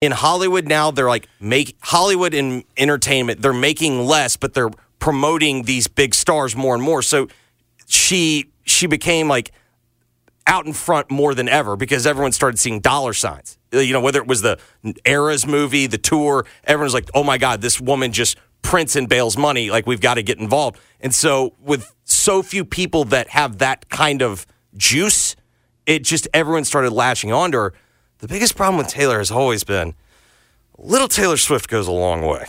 in Hollywood now they're like make Hollywood and entertainment they're making less but they're promoting these big stars more and more. So she she became like out in front more than ever because everyone started seeing dollar signs. Uh, you know whether it was the eras movie the tour everyone's like oh my god this woman just prints and bails money. Like we've got to get involved. And so with so few people that have that kind of juice it just everyone started lashing onto her the biggest problem with Taylor has always been little Taylor Swift goes a long way.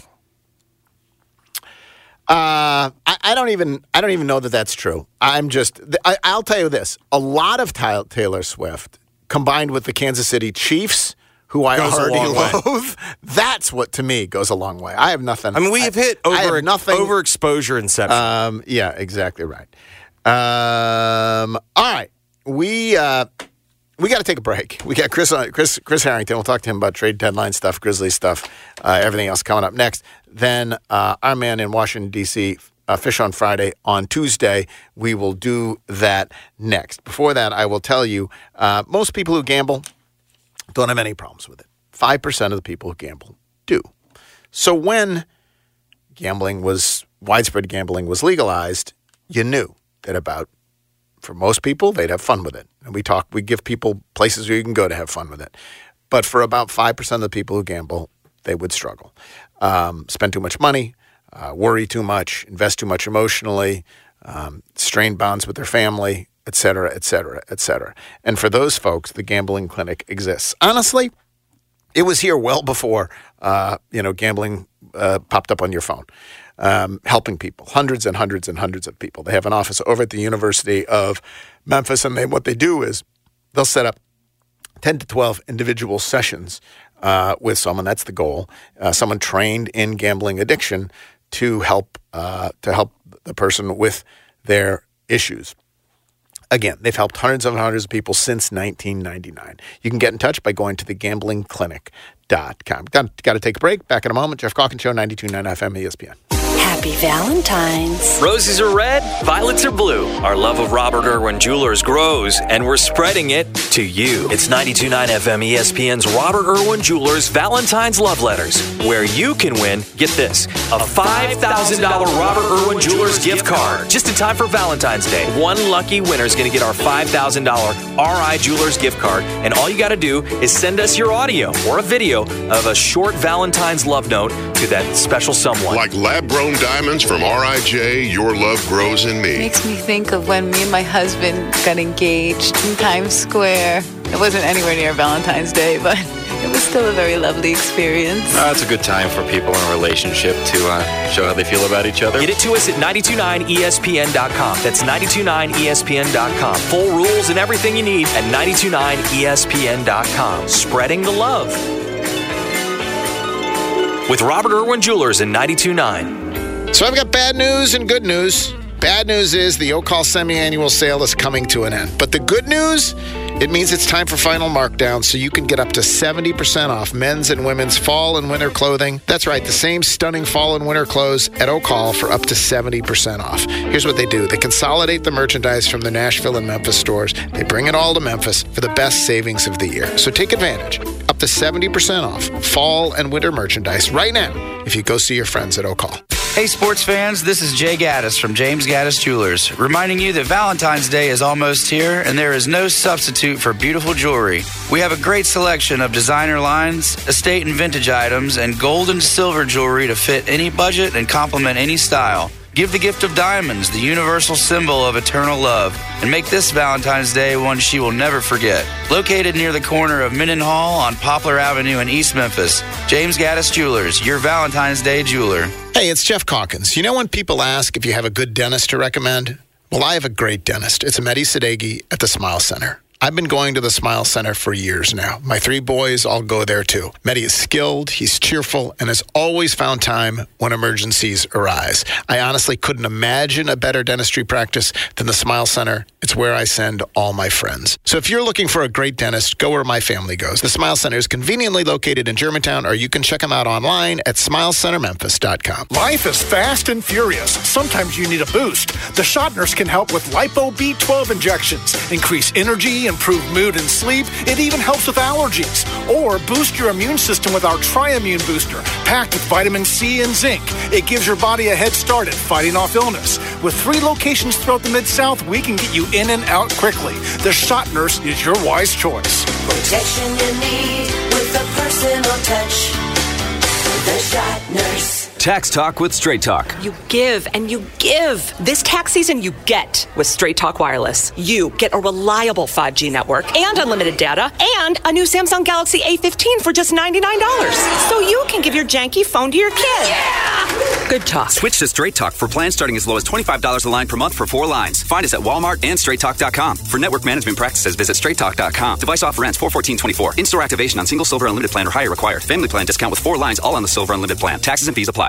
Uh, I, I, don't even I don't even know that that's true. I'm just I, will tell you this: a lot of Taylor Swift combined with the Kansas City Chiefs, who I goes already loathe, that's what to me goes a long way. I have nothing. I mean, we have hit over nothing overexposure inception. Um, yeah, exactly right. Um, all right, we. Uh, we got to take a break. We got Chris, uh, Chris, Chris Herrington. We'll talk to him about trade deadline stuff, Grizzly stuff, uh, everything else coming up next. Then uh, our man in Washington D.C. Uh, Fish on Friday on Tuesday. We will do that next. Before that, I will tell you uh, most people who gamble don't have any problems with it. 5% of the people who gamble do. So when gambling was, widespread gambling was legalized, you knew that about for most people, they'd have fun with it. And we talk, we give people places where you can go to have fun with it. But for about 5% of the people who gamble, they would struggle. Um, spend too much money, uh, worry too much, invest too much emotionally, um, strain bonds with their family, et cetera, et cetera, et cetera. And for those folks, the gambling clinic exists. Honestly, it was here well before, uh, you know, gambling uh, popped up on your phone um, helping people, hundreds and hundreds and hundreds of people. They have an office over at the University of Memphis, and they, what they do is they'll set up 10 to 12 individual sessions uh, with someone. That's the goal. Uh, someone trained in gambling addiction to help uh, to help the person with their issues. Again, they've helped hundreds and hundreds of people since 1999. You can get in touch by going to thegamblingclinic.com. Got, got to take a break. Back in a moment. Geoff Calkins Show, 92.9 FM ESPN. Happy Valentine's. Roses are red, violets are blue. Our love of Robert Irwin Jewelers grows, and we're spreading it to you. It's 92.9 FM ESPN's Robert Irwin Jewelers Valentine's Love Letters, where you can win, get this, a $5,000 Robert Irwin Jewelers gift card just in time for Valentine's Day. One lucky winner is going to get our $5,000 RI Jewelers gift card, and all you got to do is send us your audio or a video of a short Valentine's love note to that special someone. Like lab grown diamonds from RIJ, Your Love Grows in Me. Makes me think of when me and my husband got engaged in Times Square. It wasn't anywhere near Valentine's Day, but it was still a very lovely experience. Uh, it's a good time for people in a relationship to uh, show how they feel about each other. Get it to us at 929ESPN.com. That's 929ESPN.com. Full rules and everything you need at 929ESPN.com. Spreading the love. With Robert Irwin Jewelers in 929. So I've got bad news and good news. Bad news is the Oak Hall semi-annual sale is coming to an end. But the good news, it means it's time for final markdown so you can get up to 70% off men's and women's fall and winter clothing. That's right, the same stunning fall and winter clothes at Oak Hall for up to 70% off. Here's what they do. They consolidate the merchandise from the Nashville and Memphis stores. They bring it all to Memphis for the best savings of the year. So take advantage. Up to 70% off fall and winter merchandise right now if you go see your friends at Oak Hall. Hey, sports fans, this is Jay Gaddis from James Gaddis Jewelers, reminding you that Valentine's Day is almost here and there is no substitute for beautiful jewelry. We have a great selection of designer lines, estate and vintage items, and gold and silver jewelry to fit any budget and complement any style. Give the gift of diamonds, the universal symbol of eternal love, and make this Valentine's Day one she will never forget. Located near the corner of Mendenhall on Poplar Avenue in East Memphis, James Gaddis Jewelers, your Valentine's Day jeweler. Hey, it's Geoff Calkins. You know when people ask if you have a good dentist to recommend? Well, I have a great dentist. It's Mehdi Sadeghi at the Smile Center. I've been going to the Smile Center for years now. My three boys all go there too. Mehdi is skilled, he's cheerful, and has always found time when emergencies arise. I honestly couldn't imagine a better dentistry practice than the Smile Center. It's where I send all my friends. So if you're looking for a great dentist, go where my family goes. The Smile Center is conveniently located in Germantown, or you can check them out online at smilecentermemphis.com. Life is fast and furious. Sometimes you need a boost. The Shot Nurse can help with Lipo B12 injections, increase energy improve mood and sleep. It even helps with allergies. Or boost your immune system with our Triimmune Booster, packed with vitamin C and zinc. It gives your body a head start at fighting off illness. With three locations throughout the Mid South, we can get you in and out quickly. The Shot Nurse is your wise choice. Protection you need with a personal touch. The Shot Nurse. Tax Talk with Straight Talk. You give and you give. This tax season, you get with Straight Talk Wireless. You get a reliable 5G network and unlimited data and a new Samsung Galaxy A15 for just $99. So you can give your janky phone to your kid. Yeah! Good talk. Switch to Straight Talk for plans starting as low as $25 a line per month for four lines. Find us at Walmart and StraightTalk.com. For network management practices, visit StraightTalk.com. Device offer ends 41424. In-store activation on single silver unlimited plan or higher required. Family plan discount with four lines all on the silver unlimited plan. Taxes and fees apply.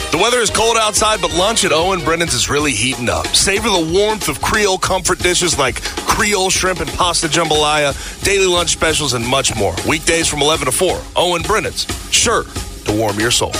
The weather is cold outside, but lunch at Owen Brennan's is really heating up. Savor the warmth of Creole comfort dishes like Creole shrimp and pasta jambalaya, daily lunch specials, and much more. Weekdays from 11 to 4. Owen Brennan's, sure to warm your soul.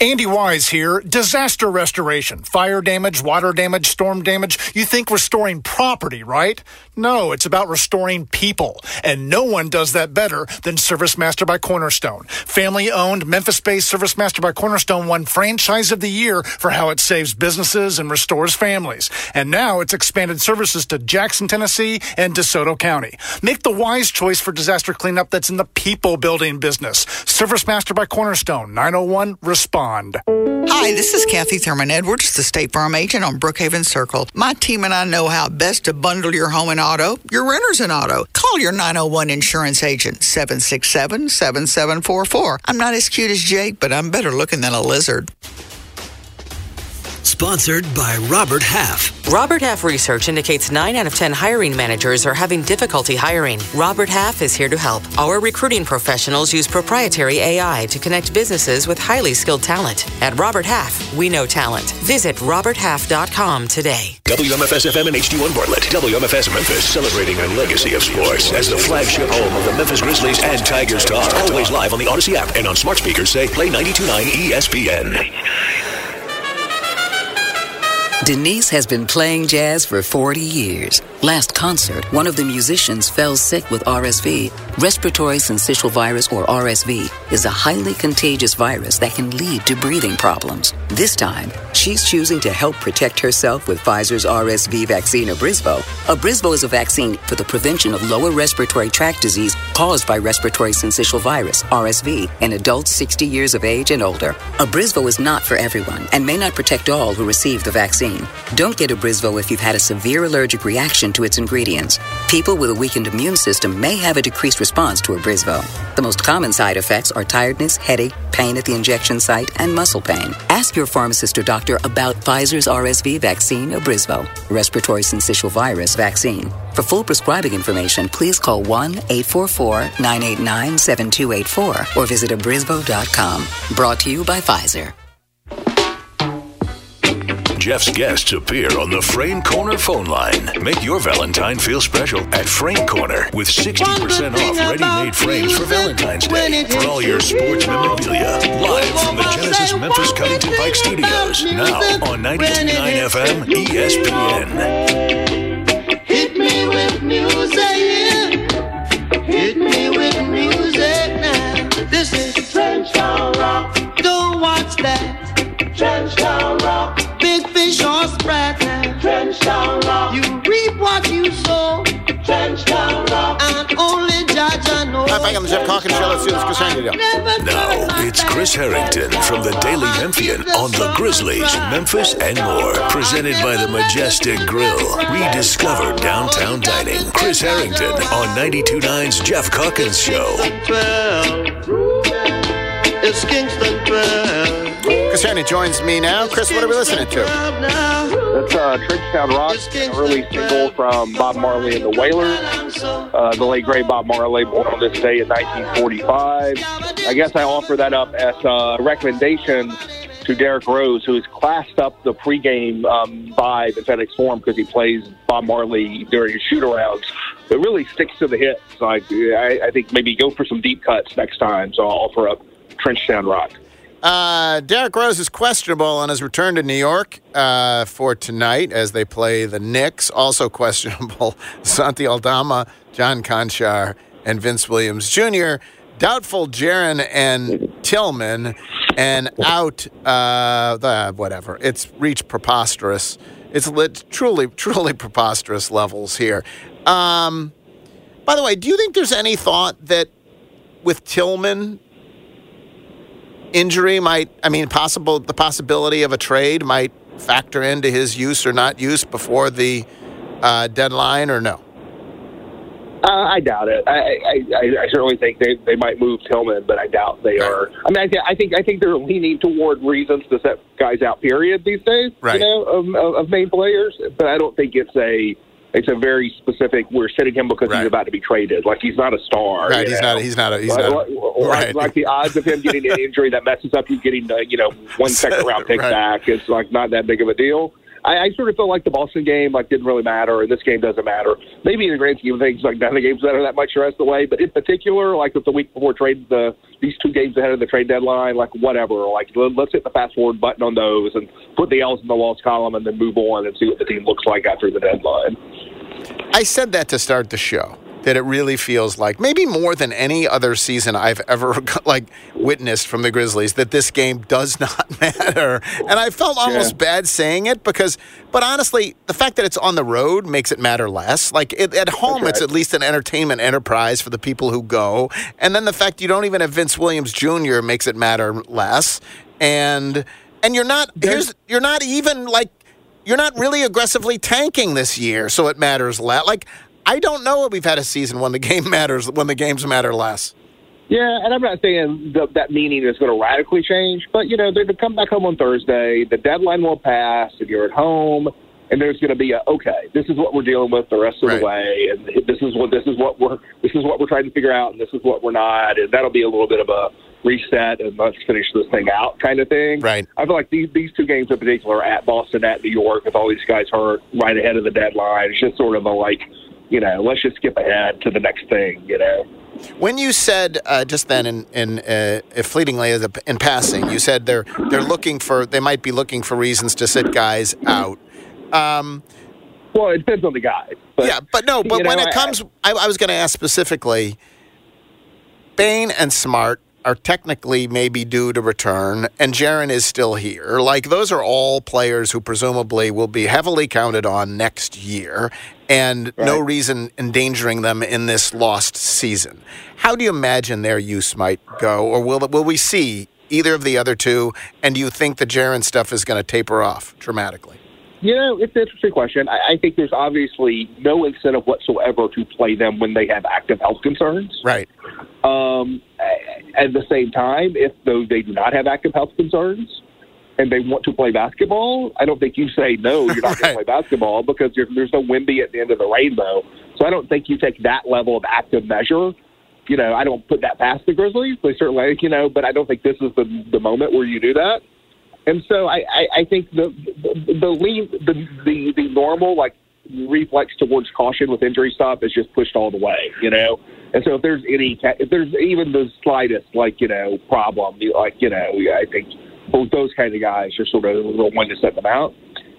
Andy Wise here. Disaster restoration. Fire damage, water damage, storm damage. You think restoring property, right? No, it's about restoring people. And no one does that better than Service Master by Cornerstone. Family owned, Memphis based Service Master by Cornerstone won Franchise of the Year for how it saves businesses and restores families. And now it's expanded services to Jackson, Tennessee and DeSoto County. Make the wise choice for disaster cleanup that's in the people building business. Service Master by Cornerstone, 901 Respond. Hi, this is Kathy Thurman Edwards, the State Farm agent on Brookhaven Circle. My team and I know how best to bundle your home and auto, your renters an auto. Call your 901 insurance agent, 767 7744. I'm not as cute as Jake, but I'm better looking than a lizard. Sponsored by Robert Half. Robert Half research indicates 9 out of 10 hiring managers are having difficulty hiring. Robert Half is here to help. Our recruiting professionals use proprietary AI to connect businesses with highly skilled talent. At Robert Half, we know talent. Visit roberthalf.com today. WMFS FM and HD1 Bartlett. WMFS Memphis celebrating a legacy of sports as the flagship home of the Memphis Grizzlies and Tigers talk. Always live on the Odyssey app and on smart speakers say play 929 ESPN. Denise has been playing jazz for 40 years. Last concert, one of the musicians fell sick with RSV. Respiratory syncytial virus, or RSV, is a highly contagious virus that can lead to breathing problems. This time, she's choosing to help protect herself with Pfizer's RSV vaccine, Abrisvo. Abrisvo is a vaccine for the prevention of lower respiratory tract disease caused by respiratory syncytial virus, RSV, in adults 60 years of age and older. Abrisvo is not for everyone and may not protect all who receive the vaccine. Don't get Abrisvo if you've had a severe allergic reaction to its ingredients. People with a weakened immune system may have a decreased response to Abrisvo. The most common side effects are tiredness, headache, pain at the injection site, and muscle pain. Ask your pharmacist or doctor about Pfizer's RSV vaccine, Abrisvo, respiratory syncytial virus vaccine. For full prescribing information, please call 1 844 989 7284 or visit abrisvo.com. Brought to you by Pfizer. Geoff's guests appear on the Frame Corner phone line. Make your Valentine feel special at Frame Corner with 60% off ready-made frames for Valentine's Day. For all your sports memorabilia, live from the Genesis Memphis Covington Pike Studios. Now on 92.9 FM ESPN. Geoff Calkins Show. Let's do this. Chris Herrington. Now, it's Chris Herrington from the Daily Memphian on the Grizzlies, Memphis, and more. Presented by the Majestic Grill. Rediscover downtown dining. Chris Herrington on 92.9's Geoff Calkins Show. It's Kingston 12. Chris Herrington joins me now. Chris, what are we listening to? That's uh, Trenchtown Rock, an early single from Bob Marley and the Wailers. Uh, the late great Bob Marley, born on this day in 1945. I guess I offer that up as a recommendation to Derrick Rose, who has classed up the pregame um, vibe in FedEx Forum because he plays Bob Marley during his shoot-arounds. It really sticks to the hits. Like I, I think maybe go for some deep cuts next time. So I'll offer up Trenchtown Rock. Uh, Derrick Rose is questionable on his return to New York uh, for tonight as they play the Knicks. Also questionable, Santi Aldama, John Konchar, and Vince Williams Jr. Doubtful, Jaren and Tillman, and out. Uh, the, whatever. It's reached preposterous. It's lit, truly, truly preposterous levels here. Um, by the way, do you think there's any thought that with Tillman injury might I mean possible the possibility of a trade might factor into his use or not use before the uh, deadline or no? Uh, I doubt it. I, I, I, certainly think they, they might move Tillman, but I doubt they are. I mean, I, th- I think I think they're leaning toward reasons to set guys out. Period. These days, Right. you know, of, of main players. But I don't think it's a it's a very specific. We're setting him because he's about to be traded. Like he's not a star. Right, he's know? not. He's not. A, he's like, not. A, like- right. like the odds of him getting an injury that messes up you getting uh, you know one second round pick Right. back. It's like not that big of a deal. I, I sort of feel like the Boston game like didn't really matter, and this game doesn't matter. Maybe in the grand scheme of things, like none of the games matter that much the rest of the way. But in particular, like with the week before trade, the these two games ahead of the trade deadline, like whatever. Like let- let's hit the fast forward button on those and put the L's in the loss column, and then move on and see what the team looks like after the deadline. I said that to start the show. That it really feels like maybe more than any other season I've ever like witnessed from the Grizzlies that this game does not matter, and I felt almost Yeah. bad saying it because, but honestly, the fact that it's on the road makes it matter less. Like it, at home, it's at least an entertainment enterprise for the people who go, and then the fact you don't even have Vince Williams Jr. makes it matter less, and and you're not here's you're not even like you're not really aggressively tanking this year, so it matters less. Like I don't know if we've had a season when the game matters when the games matter less. Yeah, and I'm not saying th- that meaning is going to radically change, but you know, they're to come back home on Thursday. The deadline will pass, and you're at home, and there's going to be a okay. This is what we're dealing with the rest of the way, and this is what this is what we're this is what we're trying to figure out, and this is what we're not, and that'll be a little bit of a reset and let's finish this thing out kind of thing. Right. I feel like these these two games in particular, at Boston, at New York, with all these guys hurt right ahead of the deadline, it's just sort of a like, you know, let's just skip ahead to the next thing, you know. When you said uh, just then in, in uh, fleetingly as a, in passing, you said they're they're looking for they might be looking for reasons to sit guys out. Um, well, it depends on the guy. But, yeah, but no, but when know, it comes, I, I was going to ask specifically. Bane and Smart are technically maybe due to return, and Jaren is still here. Like those are all players who presumably will be heavily counted on next year, and no reason endangering them in this lost season. How do you imagine their use might go, or will will we see either of the other two? And do you think the Jaren stuff is going to taper off dramatically? You know, it's an interesting question. I, I think there's obviously no incentive whatsoever to play them when they have active health concerns. Right. Um, at the same time, if though they do not have active health concerns and they want to play basketball, I don't think you say no, you're not going to play basketball because you're, there's no Wemby at the end of the rainbow. So I don't think you take that level of active measure. You know, I don't put that past the Grizzlies. They certainly, you know, but I don't think this is the the moment where you do that. And so I, I, I think the the, the lean the, the the normal like reflex towards caution with injury stuff is just pushed all the way, you know. And so if there's any if there's even the slightest like you know problem, like you know, I think those kind of guys are sort of the one to set them out.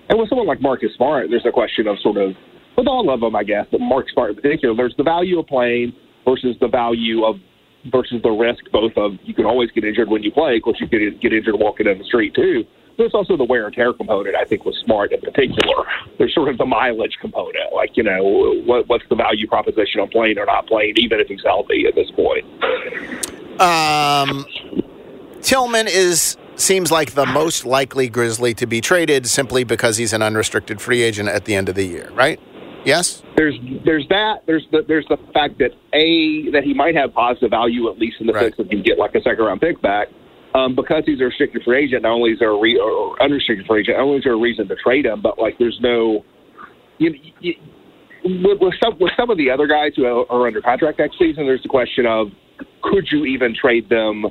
And with someone like Marcus Smart, there's a question of sort of with all of them, I guess, but Mark Smart in particular, there's the value of playing versus the value of versus the risk both of you can always get injured when you play, of course you can get injured walking down the street too. there's also the wear and tear component. I think was smart in particular. There's sort of the mileage component, like you know, what, what's the value proposition on playing or not playing, even if he's healthy at this point. Um, Tillman is seems like the most likely Grizzly to be traded simply because he's an unrestricted free agent at the end of the year, right? Yes. There's there's that. There's the there's the fact that a that he might have positive value at least in the sense that you get like a second round pick back. Um, because he's a restricted free agent, not only is there a re- or unrestricted free agent, not only is there a reason to trade him, but like there's no you, you, with, with some with some of the other guys who are under contract next season, there's the question of could you even trade them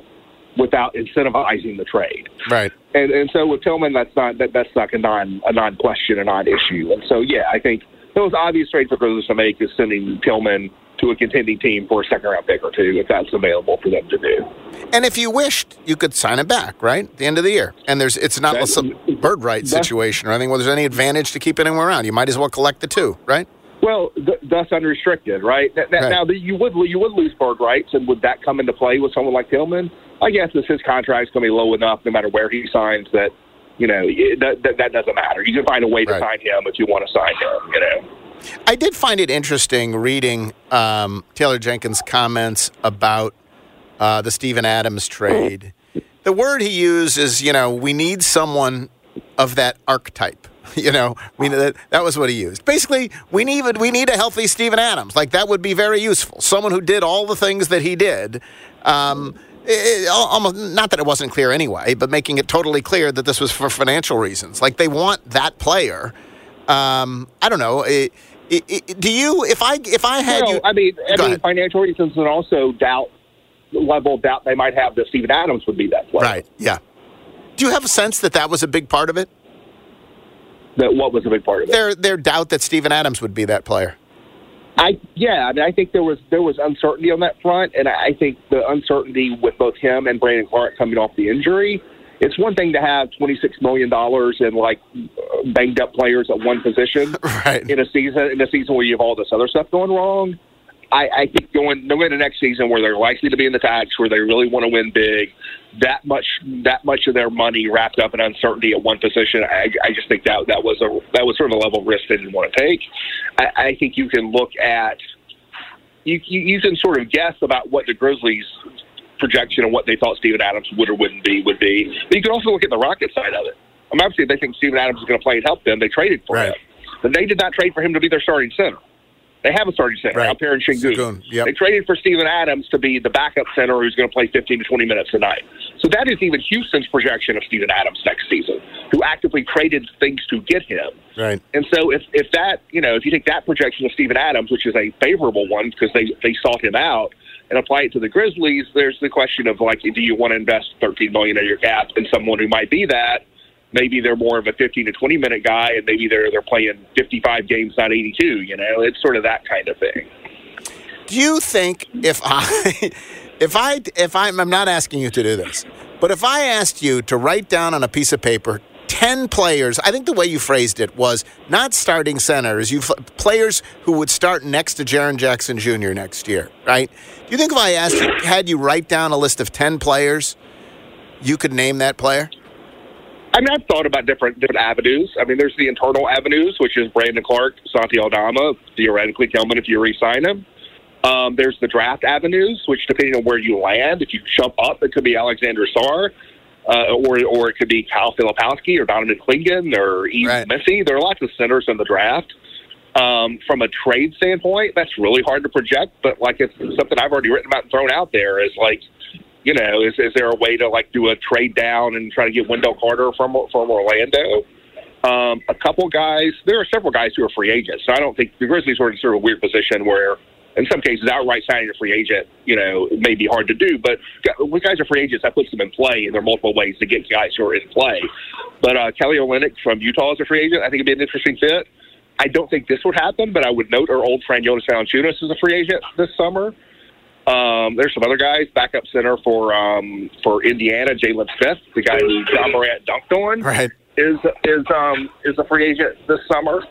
without incentivizing the trade? Right. And and so with Tillman, that's not that, that's not a non a non question, a non issue. And so yeah, I think the most obvious trade for Grizzlies to make is sending Tillman to a contending team for a second round pick or two if that's available for them to do. And if you wished, you could sign him back, right? At the end of the year. And there's it's not That's- some bird right situation or anything where there's any advantage to keeping him around. You might as well collect the two, right? Well, th- thus unrestricted, right? Now, Right. now you would you would lose bird rights, and would that come into play with someone like Tillman? I guess if his contract's going to be low enough, no matter where he signs, that you know that, that that doesn't matter. You can find a way to sign him if you want to sign him. You know. I did find it interesting reading um, Taylor Jenkins' comments about uh, the Steven Adams trade. The word he used is, you know, we need someone of that archetype. You know, we that, that was what he used. Basically, we need we need a healthy Steven Adams. Like that would be very useful. Someone who did all the things that he did. Um, it- it- almost not that it wasn't clear anyway, but making it totally clear that this was for financial reasons. Like they want that player. Um, I don't know. It, do you? If I if I had well, you, I mean, I mean, ahead. financial reasons, and also doubt level of doubt they might have that Steven Adams would be that player. Right. Yeah. Do you have a sense that that was a big part of it? That what was a big part of it? Their their doubt that Steven Adams would be that player. I yeah, I mean, I think there was there was uncertainty on that front, and I I think the uncertainty with both him and Brandon Clarke coming off the injury. It's one thing to have twenty six million dollars and like banged up players at one position right. in a season in a season where you have all this other stuff going wrong. I, I think going going into next season where they're likely to be in the tax, where they really want to win big, that much that much of their money wrapped up in uncertainty at one position. I, I just think that that was a that was sort of a level of risk they didn't want to take. I, I think you can look at you, you you can sort of guess about what the Grizzlies projection and what they thought Steven Adams would or wouldn't be would be. But you can also look at the Rockets side of it. I mean, obviously they think Steven Adams is going to play and help them. They traded for him, but they did not trade for him to be their starting center. They have a starting center out there in Sengun. They traded for Steven Adams to be the backup center who's going to play 15 to 20 minutes a night. So that is even Houston's projection of Steven Adams next season, who actively traded things to get him. Right. And so if, if that, you know, if you take that projection of Steven Adams, which is a favorable one because they, they sought him out, and apply it to the Grizzlies, there's the question of like, do you want to invest 13 million of your cap in someone who might be that? Maybe they're more of a 15 to 20 minute guy, and maybe they're they're playing 55 games, not 82. You know, it's sort of that kind of thing. Do you think if I if I if I'm I'm not asking you to do this, but if I asked you to write down on a piece of paper 10 players, I think the way you phrased it was not starting centers, you players who would start next to Jaren Jackson Jr. next year, right? Do you think if I asked you had you write down a list of 10 players, you could name that player? I mean, I've thought about different different avenues. I mean, there's the internal avenues, which is Brandon Clarke, Santi Aldama, theoretically Tillman if you re-sign him. Um, there's the draft avenues, which depending on where you land, if you jump up, it could be Alexandre Sarr, uh, or or it could be Kyle Filipowski or Donovan Clingan or Yves Missi. There are lots of centers in the draft. Um, from a trade standpoint, that's really hard to project, but like it's something I've already written about and thrown out there is like, you know, is is there a way to like do a trade down and try to get Wendell Carter from from Orlando? Um, a couple guys, there are several guys who are free agents, so I don't think the Grizzlies are in sort of a weird position where, in some cases, outright signing a free agent, you know, may be hard to do. But when guys are free agents, that puts them in play, and there are multiple ways to get guys who are in play. But uh, Kelly Olynyk from Utah is a free agent. I think it'd be an interesting fit. I don't think this would happen, but I would note our old friend Jonas Valanciunas is a free agent this summer. Um, there's some other guys, backup center for um, for Indiana, Jalen Smith, the guy who Ja Morant dunked on, right. is is um, is a free agent this summer,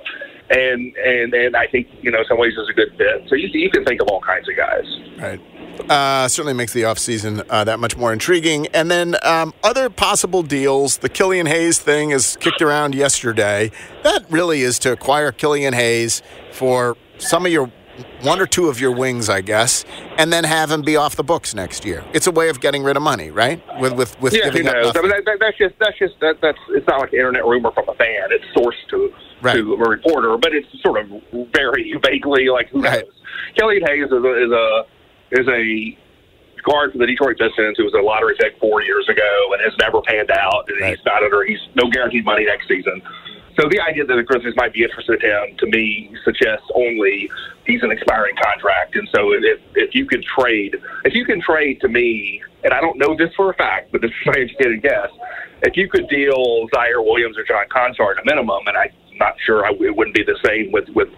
and and and I think you know in some ways is a good fit. So you you can think of all kinds of guys. Right. Uh, certainly makes the offseason uh, that much more intriguing. And then um, other possible deals. The Killian Hayes thing is kicked around yesterday. That really is to acquire Killian Hayes for some of your one or two of your wings, I guess, and then have him be off the books next year. It's a way of getting rid of money, right? With with with yeah, who giving up? I mean, that, that, that's just that's just that, that's it's not like an internet rumor from a fan. It's sourced to Right. to a reporter, but it's sort of very vaguely like who knows. Kelly Hayes is a, is a is a guard for the Detroit Pistons who was a lottery pick four years ago and has never panned out, and he's not under he's no guaranteed money next season. So the idea that the Grizzlies might be interested in him, to me, suggests only he's an expiring contract. And so if if you could trade, if you can trade to me, and I don't know this for a fact, but this is my educated guess, if you could deal Ziaire Williams or John Konchar at a minimum, and I'm not sure I, it wouldn't be the same with with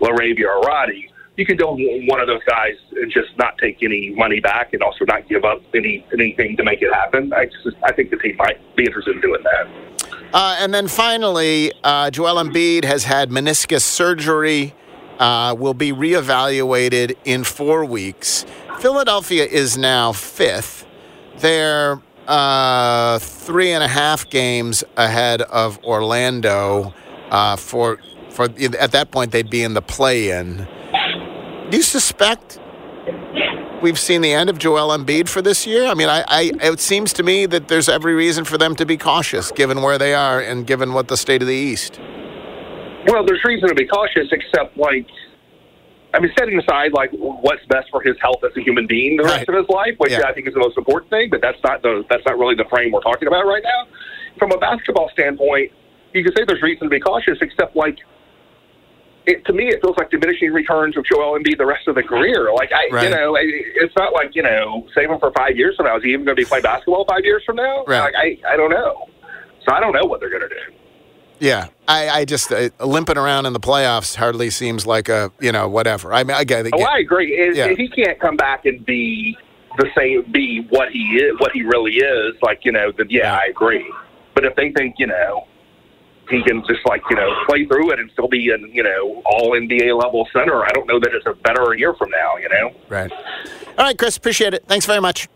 LaRavia or Roddy. You can deal one of those guys and just not take any money back, and also not give up any anything to make it happen. I just I think the team might be interested in doing that. Uh, and then finally, uh, Joel Embiid has had meniscus surgery. Uh, will be reevaluated in four weeks. Philadelphia is now fifth. They're uh, three and a half games ahead of Orlando. Uh, for for at that point, they'd be in the play-in. Do you suspect we've seen the end of Joel Embiid for this year? I mean, I, I it seems to me that there's every reason for them to be cautious, given where they are and given what the state of the East. Well, there's reason to be cautious, except like, I mean, setting aside like what's best for his health as a human being the rest of his life, which Yeah. I think is the most important thing. But that's not the that's not really the frame we're talking about right now. From a basketball standpoint, you can say there's reason to be cautious, except like. It, to me, it feels like diminishing returns of Joel Embiid the rest of the career. Like I, you know, I- it's not like you know, save him for five years from now. Is he even going to be playing basketball five years from now? Right. Like I, I don't know. So I don't know what they're going to do. Yeah, I, I just uh, limping around in the playoffs hardly seems like a you know whatever. I mean, I get it. Oh, I agree. If, Yeah. if he can't come back and be the same, be what he is, what he really is, like you know, then yeah, I agree. But if they think you know he can just like you know play through it and still be an you know all NBA level center, I don't know that it's a better year from now. You know. Right. All right, Chris, appreciate it. Thanks very much.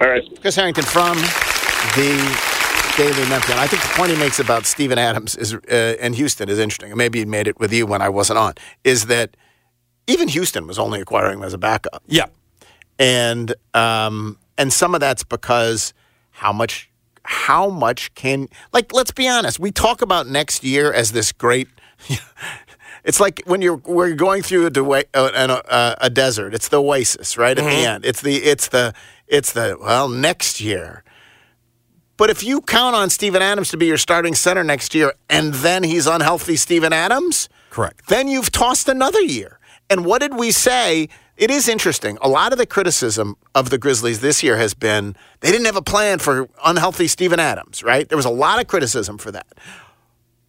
All right. Chris Herrington from the Daily Memphian. I think the point he makes about Steven Adams is uh, and Houston is interesting. Maybe he made it with you when I wasn't on. Is that even Houston was only acquiring him as a backup. Yeah. And um, and some of that's because how much how much can like let's be honest. We talk about next year as this great. It's like when you're we're going through a, uh, an, uh, a desert. It's the oasis, right at the Mhm. end. It's the it's the it's the well next year. But if you count on Steven Adams to be your starting center next year, and then he's unhealthy, Steven Adams, correct? Then you've tossed another year. And what did we say? It is interesting. A lot of the criticism of the Grizzlies this year has been they didn't have a plan for unhealthy Steven Adams, right? There was a lot of criticism for that.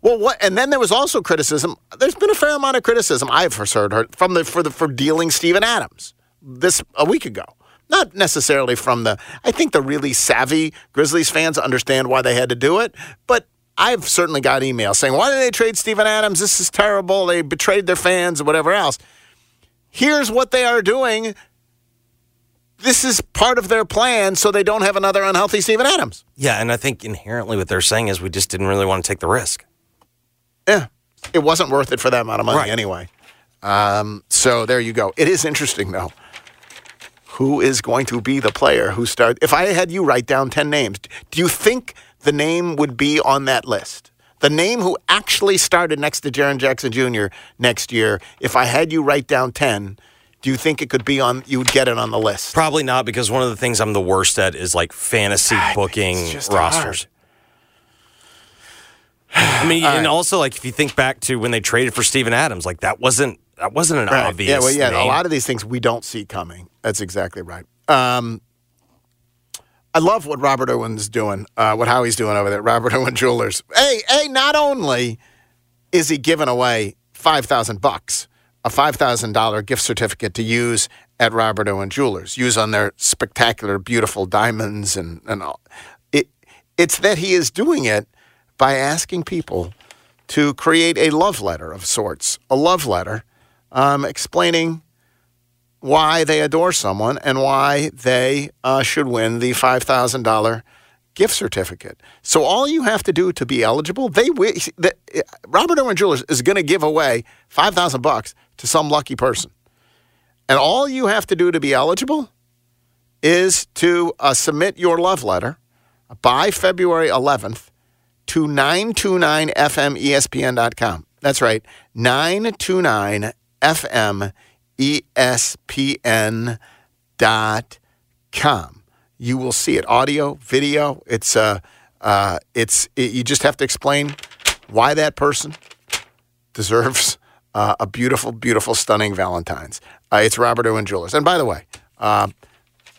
Well, what? And then there was also criticism. There's been a fair amount of criticism I've heard heard from the for the for dealing Steven Adams this a week ago. Not necessarily from the. I think the really savvy Grizzlies fans understand why they had to do it, but I've certainly got emails saying, "Why did they trade Steven Adams? This is terrible. They betrayed their fans, or whatever else." Here's what they are doing. This is part of their plan, so they don't have another unhealthy Steven Adams. Yeah, and I think inherently what they're saying is we just didn't really want to take the risk. Yeah, it wasn't worth it for that amount of money Right. anyway. Um, so there you go. It is interesting though. Who is going to be the player who starts? If I had you write down ten names, do you think the name would be on that list? The name who actually started next to Jaren Jackson Jr. next year. If I had you write down ten, do you think it could be on? You would get it on the list. Probably not because one of the things I'm the worst at is like fantasy booking just rosters. I mean, and also like if you think back to when they traded for Steven Adams, like that wasn't that wasn't an Right. obvious. Yeah, well, yeah. A lot of these things we don't see coming. That's exactly right. Um, I love what Robert Irwin's doing, uh, what Howie's doing over there. Robert Irwin Jewelers. Hey, hey! Not only is he giving away five thousand bucks, a five thousand dollar gift certificate to use at Robert Irwin Jewelers, use on their spectacular, beautiful diamonds and and all. It, it's that he is doing it by asking people to create a love letter of sorts, a love letter um, explaining why they adore someone and why they uh, should win the $5,000 gift certificate. So all you have to do to be eligible, they wi- the, Robert Irwin Jewelers is going to give away 5000 bucks to some lucky person. And all you have to do to be eligible is to uh, submit your love letter by February 11th to E 929fmespn.com. That's right, 929fmespn.com. You will see it, audio, video. It's uh, uh, it's it, you just have to explain why that person deserves uh, a beautiful, beautiful, stunning Valentine's. Uh, it's Robert Irwin Jewelers. And by the way, uh,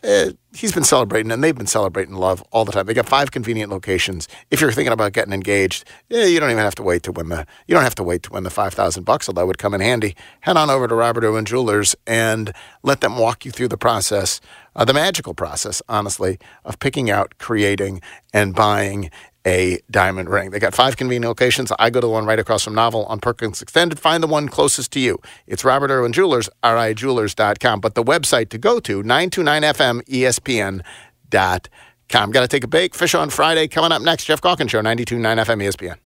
eh, he's been celebrating, and they've been celebrating love all the time. They got five convenient locations. If you're thinking about getting engaged, eh, you don't even have to wait to win the. You don't have to wait to win the five thousand bucks. Although that would come in handy. Head on over to Robert Irwin Jewelers and let them walk you through the process, uh, the magical process, honestly, of picking out, creating, and buying a diamond ring. They got five convenient locations. I go to the one right across from Novel on Perkins Extended. Find the one closest to you. It's Robert Irwin Jewelers, rijewelers.com. But the website to go to, 929fmespn.com. Got to take a break. Fish on Friday. Coming up next, Geoff Calkins Show, 929 FM ESPN.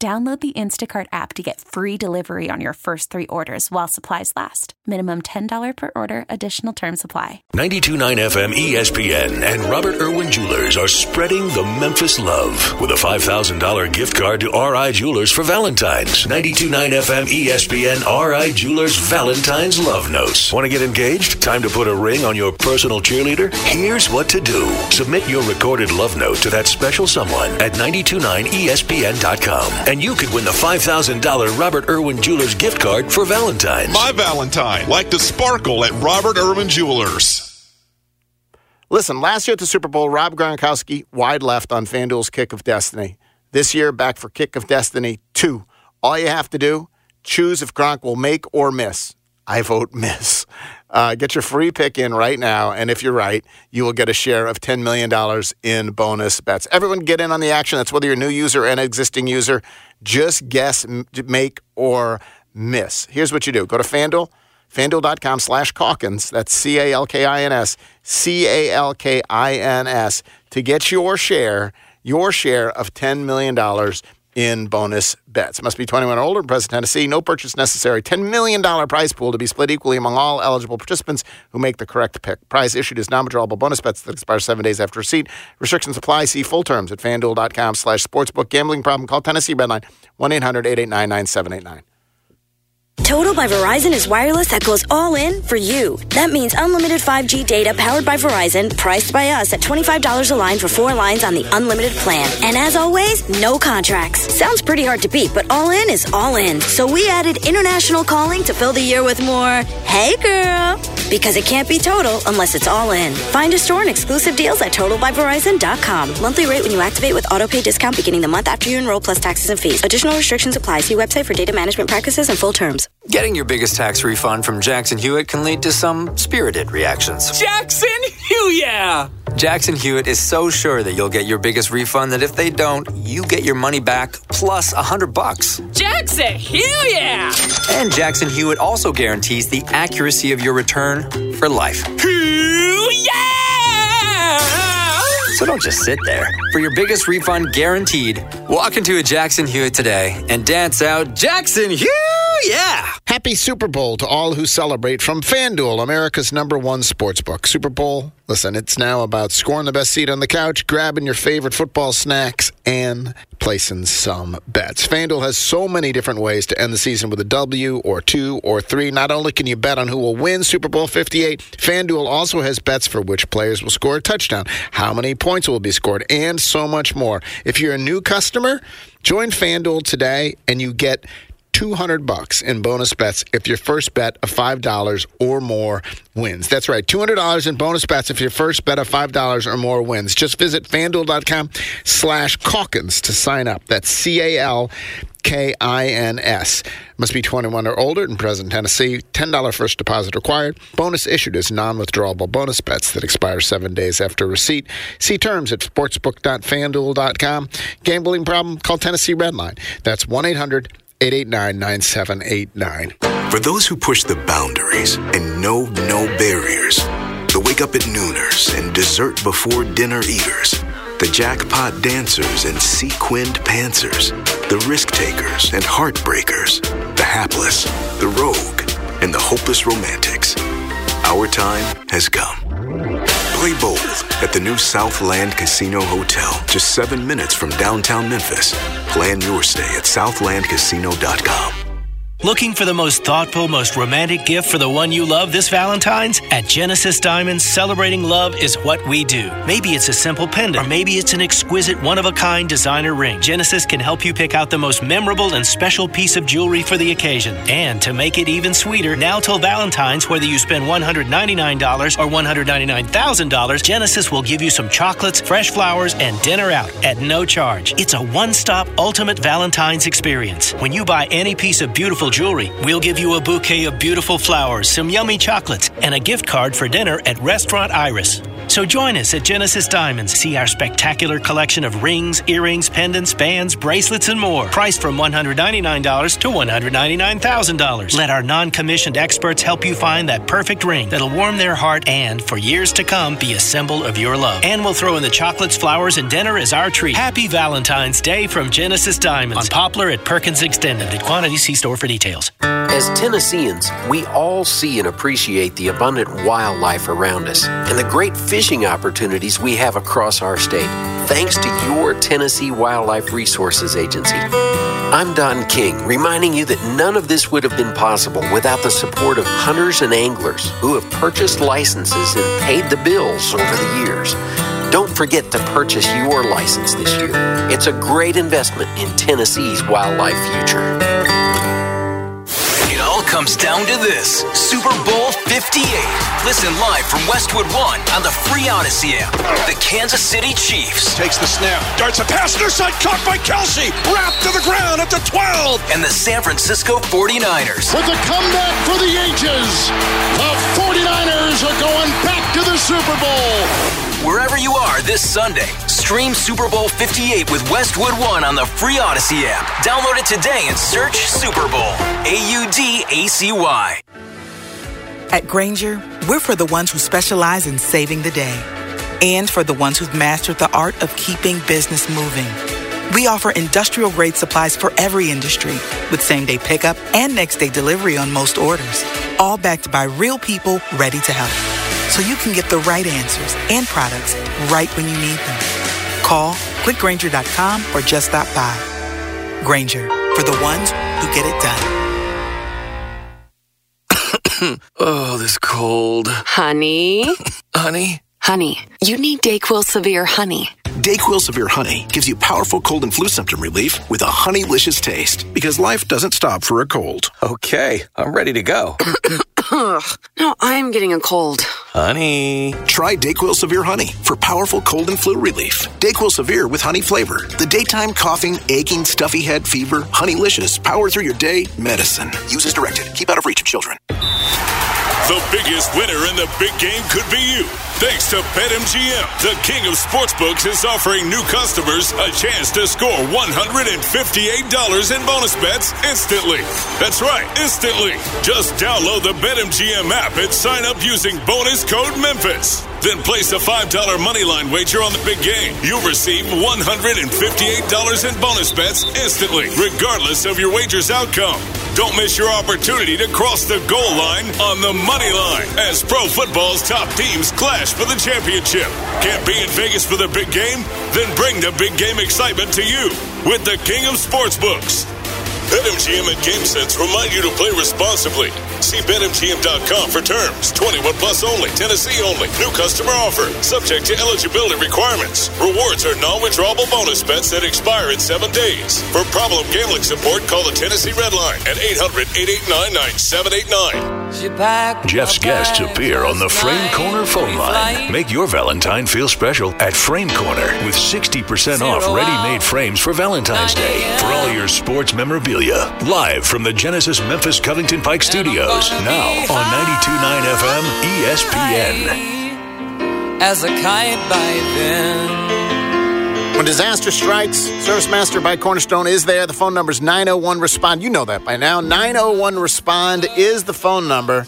Download the Instacart app to get free delivery on your first three orders while supplies last. Minimum $10 per order, additional term supply. 929 FM ESPN and Robert Irwin Jewelers are spreading the Memphis love with a $5,000 gift card to RI Jewelers for Valentine's. 929 FM ESPN RI Jewelers Valentine's Love Notes. Want to get engaged? Time to put a ring on your personal cheerleader? Here's what to do. Submit your recorded love note to that special someone at 929ESPN.com and you could win the $5,000 Robert Irwin Jewelers gift card for Valentine's. My Valentine, like the sparkle at Robert Irwin Jewelers. Listen, last year at the Super Bowl, Rob Gronkowski wide left on FanDuel's Kick of Destiny. This year, back for Kick of Destiny 2. All you have to do, choose if Gronk will make or miss. I vote miss. Uh, get your free pick in right now, and if you're right, you will get a share of $10 million in bonus bets. Everyone get in on the action. That's whether you're a new user or an existing user. Just guess, make, or miss. Here's what you do. Go to FanDuel, fanduel.com slash Calkins. That's C-A-L-K-I-N-S, C-A-L-K-I-N-S to get your share, your share of $10 million in bonus bets. Must be 21 or older, present Tennessee. No purchase necessary. $10 million prize pool to be split equally among all eligible participants who make the correct pick. Prize issued as non-withdrawable bonus bets that expire seven days after receipt. Restrictions apply. See full terms at fanduel.com slash sportsbook. Gambling problem? Call Tennessee Redline 1-800-889-9789. Total by Verizon is wireless that goes all in for you. That means unlimited 5G data powered by Verizon, priced by us at $25 a line for four lines on the unlimited plan. And as always, no contracts. Sounds pretty hard to beat, but all in is all in. So we added international calling to fill the year with more, hey girl, because it can't be total unless it's all in. Find a store and exclusive deals at totalbyverizon.com. Monthly rate when you activate with autopay discount beginning the month after you enroll plus taxes and fees. Additional restrictions apply. See website for data management practices and full terms. Getting your biggest tax refund from Jackson Hewitt can lead to some spirited reactions. Jackson Hewitt! Yeah! Jackson Hewitt is so sure that you'll get your biggest refund that if they don't, you get your money back plus a hundred bucks. Jackson Hewitt! Yeah! And Jackson Hewitt also guarantees the accuracy of your return for life. So don't just sit there. For your biggest refund guaranteed, walk into a Jackson Hewitt today and dance out Jackson Hewitt! Oh, yeah! Happy Super Bowl to all who celebrate from FanDuel, America's number one sportsbook. Super Bowl, listen, it's now about scoring the best seat on the couch, grabbing your favorite football snacks, and placing some bets. FanDuel has so many different ways to end the season with a W or two or three. Not only can you bet on who will win Super Bowl 58, FanDuel also has bets for which players will score a touchdown, how many points will be scored, and so much more. If you're a new customer, join FanDuel today and you get 200 bucks in bonus bets if your first bet of $5 or more wins. That's right, $200 in bonus bets if your first bet of $5 or more wins. Just visit fanduel.com slash Calkins to sign up. That's C-A-L K I N S. Must be 21 or older in present Tennessee. $10 first deposit required. Bonus issued as non withdrawable bonus bets that expire seven days after receipt. See terms at sportsbook.fanduel.com. Gambling problem? Call Tennessee Redline. That's 1 800 889 9789. For those who push the boundaries and know no barriers, the wake up at nooners and dessert before dinner eaters, the jackpot dancers and sequined pantsers, the risk takers and heartbreakers, the hapless, the rogue, and the hopeless romantics. Our time has come. Play bold at the new Southland Casino Hotel, just seven minutes from downtown Memphis. Plan your stay at southlandcasino.com. Looking for the most thoughtful, most romantic gift for the one you love this Valentine's? At Genesis Diamonds, celebrating love is what we do. Maybe it's a simple pendant, or maybe it's an exquisite, one of a kind designer ring. Genesis can help you pick out the most memorable and special piece of jewelry for the occasion. And to make it even sweeter, now till Valentine's, whether you spend $199 or $199,000, Genesis will give you some chocolates, fresh flowers, and dinner out at no charge. It's a one stop ultimate Valentine's experience. When you buy any piece of beautiful jewelry, we'll give you a bouquet of beautiful flowers, some yummy chocolates, and a gift card for dinner at Restaurant Iris. So join us at Genesis Diamonds. See our spectacular collection of rings, earrings, pendants, bands, bracelets, and more. Priced from $199 to $199,000. Let our non commissioned experts help you find that perfect ring that'll warm their heart and, for years to come, be a symbol of your love. And we'll throw in the chocolates, flowers, and dinner as our treat. Happy Valentine's Day from Genesis Diamonds on Poplar at Perkins Extended. At quantity, C store for details. As Tennesseans, we all see and appreciate the abundant wildlife around us and the great fishing opportunities we have across our state, thanks to your Tennessee Wildlife Resources Agency. I'm Don King, reminding you that none of this would have been possible without the support of hunters and anglers who have purchased licenses and paid the bills over the years. Don't forget to purchase your license this year. It's a great investment in Tennessee's wildlife future. It all comes down to this Super Bowl 58. Listen live from Westwood One on the free Audacy app. The Kansas City Chiefs. Takes the snap, darts a pass near side, caught by Kelce, wrapped to the ground at the 12. And the San Francisco 49ers. With a comeback for the ages, the 49ers are going back to the Super Bowl. Wherever you are this Sunday, stream Super Bowl 58 with Westwood One on the free Audacy app. Download it today and search Super Bowl. A U D A C Y. At Grainger, we're for the ones who specialize in saving the day and for the ones who've mastered the art of keeping business moving. We offer industrial grade supplies for every industry with same day pickup and next day delivery on most orders, all backed by real people ready to help. So you can get the right answers and products right when you need them. Call clickgranger.com or just stop by. Grainger for the ones who get it done. oh, this cold. Honey? Honey? Honey, you need Dayquil Severe Honey. Dayquil Severe Honey gives you powerful cold and flu symptom relief with a honeylicious taste because life doesn't stop for a cold. Okay, I'm ready to go. no, I'm getting a cold. Honey. Try Dayquil Severe Honey for powerful cold and flu relief. Dayquil Severe with honey flavor. The daytime coughing, aching, stuffy head, fever, honeylicious, power through your day medicine. Use as directed. Keep out of reach of children. The biggest winner in the big game could be you. Thanks to BetMGM, the king of sportsbooks is offering new customers a chance to score $158 in bonus bets instantly. That's right, instantly. Just download the BetMGM app and sign up using bonus code MEMPHIS. Then place a $5 moneyline wager on the big game. You'll receive $158 in bonus bets instantly, regardless of your wager's outcome. Don't miss your opportunity to cross the goal line on the money line as pro football's top teams clash for the championship. Can't be in Vegas for the big game? Then bring the big game excitement to you with the king of sportsbooks. BetMGM and GameSense remind you to play responsibly. See BetMGM.com for terms. 21 plus only, Tennessee only. New customer offer, subject to eligibility requirements. Rewards are non withdrawable bonus bets that expire in seven days. For problem gambling support, call the Tennessee Red Line at 800 889 9789. Geoff's guests appear on the Frame Corner phone line. Make your Valentine feel special at Frame Corner with 60% off ready made frames for Valentine's Day for all your sports memorabilia. Live from the Genesis Memphis Covington Pike Studios. Now on 92.9 FM ESPN. As a kite by then. When disaster strikes, Service Master by Cornerstone is there. The phone number is 901 Respond. You know that by now. 901 Respond is the phone number.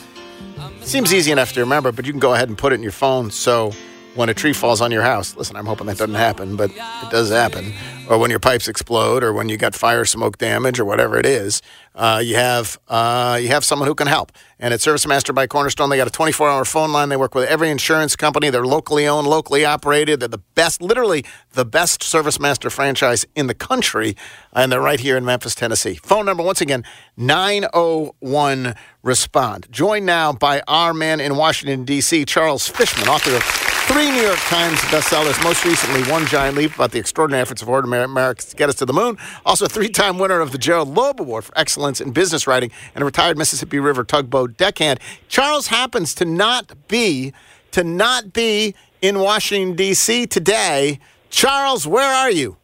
Seems easy enough to remember, but you can go ahead and put it in your phone so when a tree falls on your house, listen, I'm hoping that doesn't happen, but it does happen. Or when your pipes explode, or when you got fire smoke damage, or whatever it is, uh, you have uh, you have someone who can help. And at Service Master by Cornerstone, they got a 24 hour phone line. They work with every insurance company. They're locally owned, locally operated. They're the best, literally the best Service Master franchise in the country, and they're right here in Memphis, Tennessee. Phone number once again 901 respond. Joined now by our man in Washington D.C., Charles Fishman, author of three New York Times bestsellers, most recently One Giant Leap about the extraordinary efforts of ordinary Americans to get us to the moon. Also, a three-time winner of the Gerald Loeb Award for excellence in business writing and a retired Mississippi River tugboat deckhand. Charles happens to not be to not be in Washington D.C. today. Charles, where are you?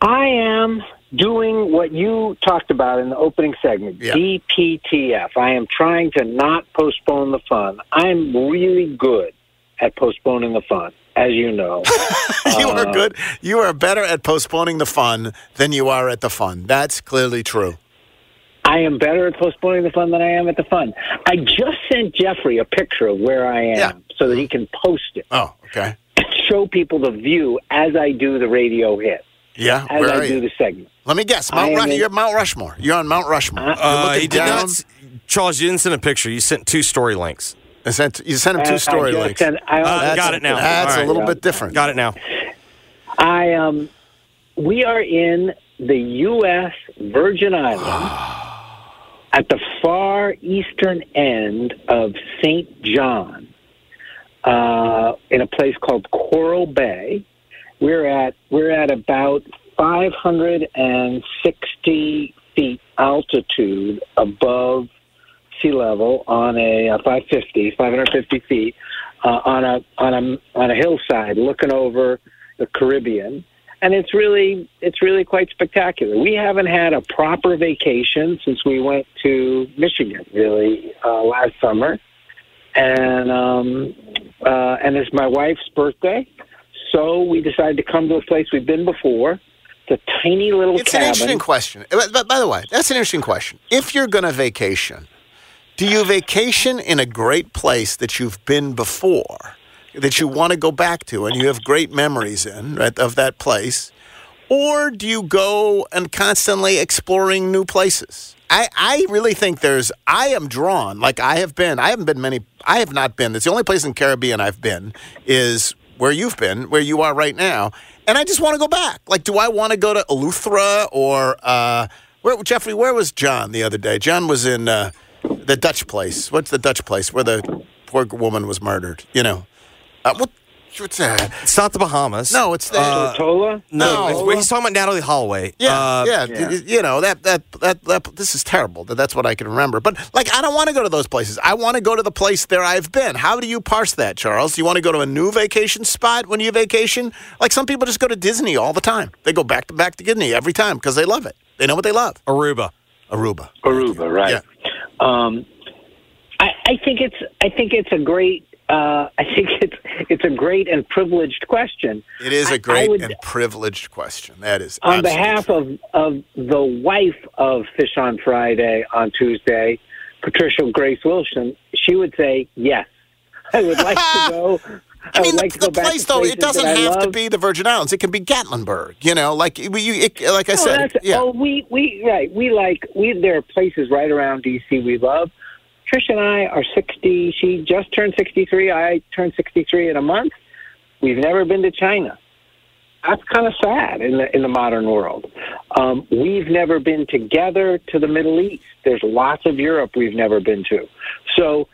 I am doing what you talked about in the opening segment, Yeah. DPTF. I am trying to not postpone the fun. I'm really good at postponing the fun, as you know. you Uh, are good. You are better at postponing the fun than you are at the fun. That's clearly true. I am better at postponing the fun than I am at the fun. I just sent Jeffrey a picture of where I am so that he can post it. Oh, okay. Show people the view as I do the radio hit. Yeah, As where I are do you? the segment. Let me guess. Mount am Rush- in- you're Mount Rushmore. You're on Mount Rushmore. You're Uh, looking he did down. not. Charles, you didn't send a picture. You sent two story links. I sent, you sent him Uh, two I story just links. sent- I Uh, got it now. That's All a little bit different. Got it now. I um, we are in the U.S. Virgin Islands at the far eastern end of St. John, uh, in a place called Coral Bay. We're at we're at about 560 feet altitude above sea level on a, uh 550, 550 feet uh, on a on a on a hillside, looking over the Caribbean, and it's really it's really quite spectacular. We haven't had a proper vacation since we went to Michigan, really uh, last summer, and um, uh, and it's my wife's birthday, so we decided to come to a place we've been before. It's a tiny little It's an interesting question. Uh, But, but by the way, that's an interesting question. If you're going to vacation, do you vacation in a great place that you've been before, that you want to go back to, and you have great memories in right, of that place, or do you go and constantly exploring new places? I, I really think there's I am drawn like I have been I haven't been many I have not been it's the only place in Caribbean I've been is where you've been where you are right now and I just want to go back. Like do I want to go to Eleuthera or uh, where Jeffrey where was John the other day? John was in uh, the Dutch place. What's the Dutch place where the poor woman was murdered? You know. Uh, what what's that It's not the Bahamas. no it's the Uh, Tortola? No, No. it's- he's talking about Natalee Holloway. Yeah, Uh, yeah, y- You know that, that that that this is terrible. That that's what I can remember. But like, I don't want to go to those places. I want to go to the place there I've been. How do you parse that, Charles? Do you want to go to a new vacation spot when you vacation? Like some people just go to Disney all the time. They go back to back to Disney every time because they love it. They know what they love. Aruba. Aruba. Aruba, right? Um, I, I think it's I think it's a great uh, I think it's it's a great and privileged question. It is a great would- and privileged question. That is on behalf of of the wife of Fish on Friday on Tuesday, Patricia Grace Wilson. She would say yes. I would like to go. I, I mean, would like the, to go the back place though, it doesn't have to be the Virgin Islands. It can be Gatlinburg. You know, like you, it, like I Oh, said, yeah. Oh, we we right. We like we. There are places right around DC we love. Trish and I are sixty. She just turned sixty-three. I turned sixty-three in a month. We've never been to China. That's kind of sad in the in the modern world. Um, we've never been together to the Middle East. There's lots of Europe we've never been to. So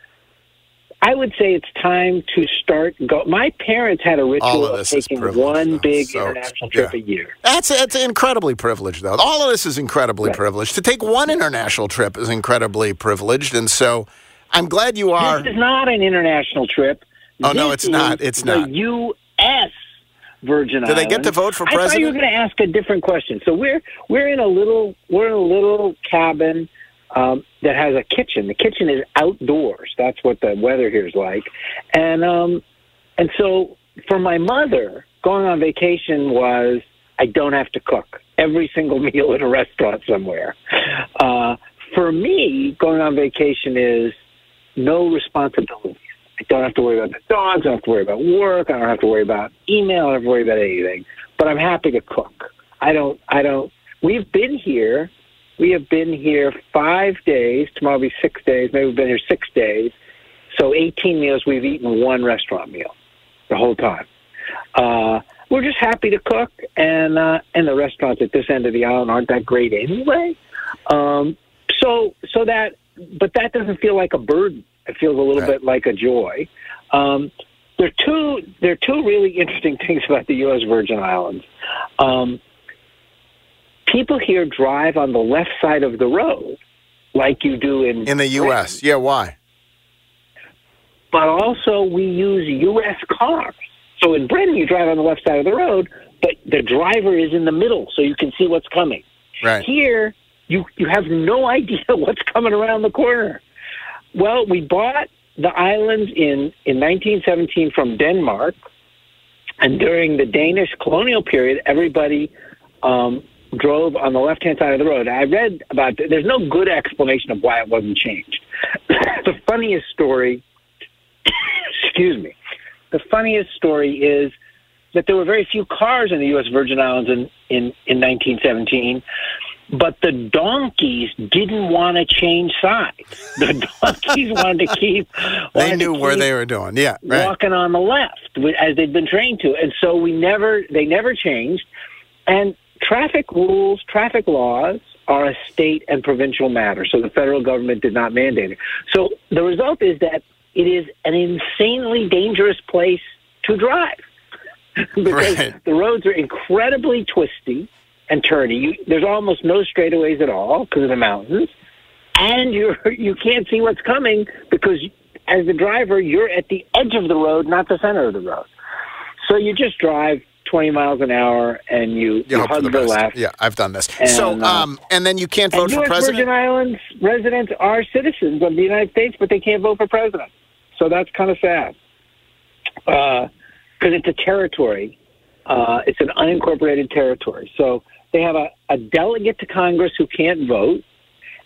I would say it's time to start. Go. My parents had a ritual of of taking one though. big So, international trip yeah. a year. That's that's incredibly privileged, though. All of this is incredibly privileged. To take one international trip is incredibly privileged, and so I'm glad you are. This is not an international trip. Oh, no, This it's not. It's the not. U.S. Virgin Do they get Islands. to vote for president? I thought you were going to ask a different question. So we're we're in a little we're in a little cabin um, that has a kitchen. The kitchen is outdoors. That's what the weather here is like, and um, and so for my mother, going on vacation was I don't have to cook every single meal at a restaurant somewhere. Uh, for me, going on vacation is no responsibilities. I don't have to worry about the dogs. I don't have to worry about work. I don't have to worry about email. I don't have to worry about anything. But I'm happy to cook. I don't. I don't. We've been here. We have been here five days. Tomorrow will be six days. Maybe we've been here six days. So 18 meals. We've eaten one restaurant meal the whole time. Uh, we're just happy to cook, and uh, and the restaurants at this end of the island aren't that great anyway. Um, so so that, but that doesn't feel like a burden. It feels a little bit like a joy. Um, there are two there are two really interesting things about the U.S. Virgin Islands. Um, people here drive on the left side of the road, like you do in In the U.S., yeah, why? but also we use U.S. cars. So in Britain, you drive on the left side of the road, but the driver is in the middle, so you can see what's coming. Right. Here, you you have no idea what's coming around the corner. Well, we bought the islands in in 1917 from Denmark, and during the Danish colonial period, everybody um, drove on the left hand side of the road. I read about there's no good explanation of why it wasn't changed. the funniest story excuse me. The funniest story is that there were very few cars in the U.S. Virgin Islands in, in, in 1917, but the donkeys didn't want to change sides. The donkeys wanted to keep. They knew where they were doing. Yeah, right. walking on the left as they'd been trained to, and so we never they never changed. And traffic rules, traffic laws are a state and provincial matter, so the federal government did not mandate it. So the result is that it is an insanely dangerous place to drive because Right. the roads are incredibly twisty and turny. There's almost no straightaways at all because of the mountains, and you you can't see what's coming because as the driver you're at the edge of the road, not the center of the road. So you just drive 20 miles an hour and you, you, for hug the the, left. Yeah, I've done this. And, so, uh, um, and then you can't vote for U.S. president. Virgin Islands residents are citizens of the United States, but they can't vote for president. So that's kind of sad because it's a territory. Uh, it's an unincorporated territory. So they have a, a delegate to Congress who can't vote,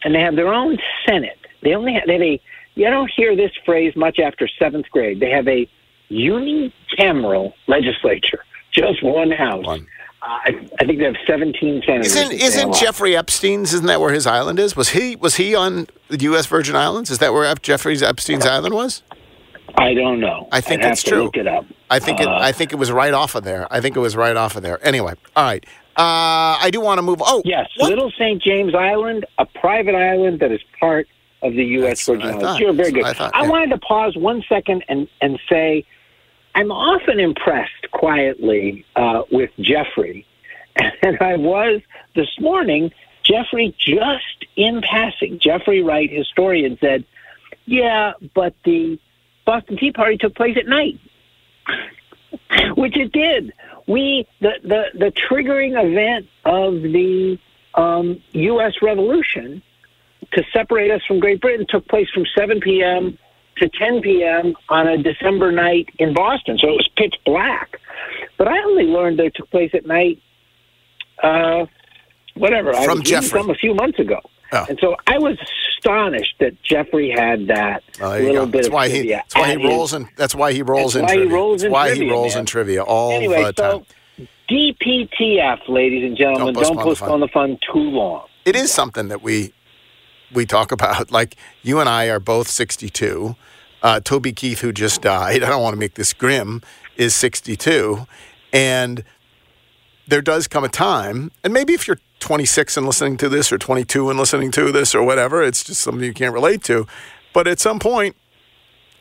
and they have their own Senate. They only have, they have a. You don't hear this phrase much after seventh grade. They have a unicameral legislature, just one house. Uh, I, I think they have 17 senators. Isn't isn't. Jeffrey Epstein's? Isn't that where his island is? Was he was he on the U.S. Virgin Islands? Is that where Ep- Jeffrey Epstein's island was? I don't know. I think I'd have it's to true. Look it up. I think it. Uh, I think it was right off of there. I think it was right off of there. Anyway, all right. Uh, I do want to move. Oh, Yes, Little St. James Island, a private island that is part of the U.S. Virgin Islands. You're very That's good. I thought, I wanted to pause one second and, and say I'm often impressed quietly uh, with Jeffrey, and I was this morning. Jeffrey, just in passing, Jeffrey Wright, historian, said, "Yeah, but the Boston Tea Party took place at night." which it did. We the the, the triggering event of the um, U.S. Revolution to separate us from Great Britain took place from 7 p.m. to 10 p.m. on a December night in Boston, so it was pitch black. But I only learned that it took place at night. Uh, whatever I From was reading Jeffrey. some a few months ago, Oh. and so I was astonished that Jeffrey had that Oh, little bit That's of why he. That's why he rolls in. That's why he rolls in why he trivia. rolls that's in why trivia, he rolls man. in trivia all anyway, the time. so DPTF, ladies and gentlemen, Don't don't postpone the postpone the fun too long. it is something that we we talk about. Like you and I are both 62. Uh, Toby Keith, who just died, I don't want to make this grim, is 62, and there does come a time, and maybe if you're 26 and listening to this, or 22 and listening to this, or whatever. It's just something you can't relate to. But at some point,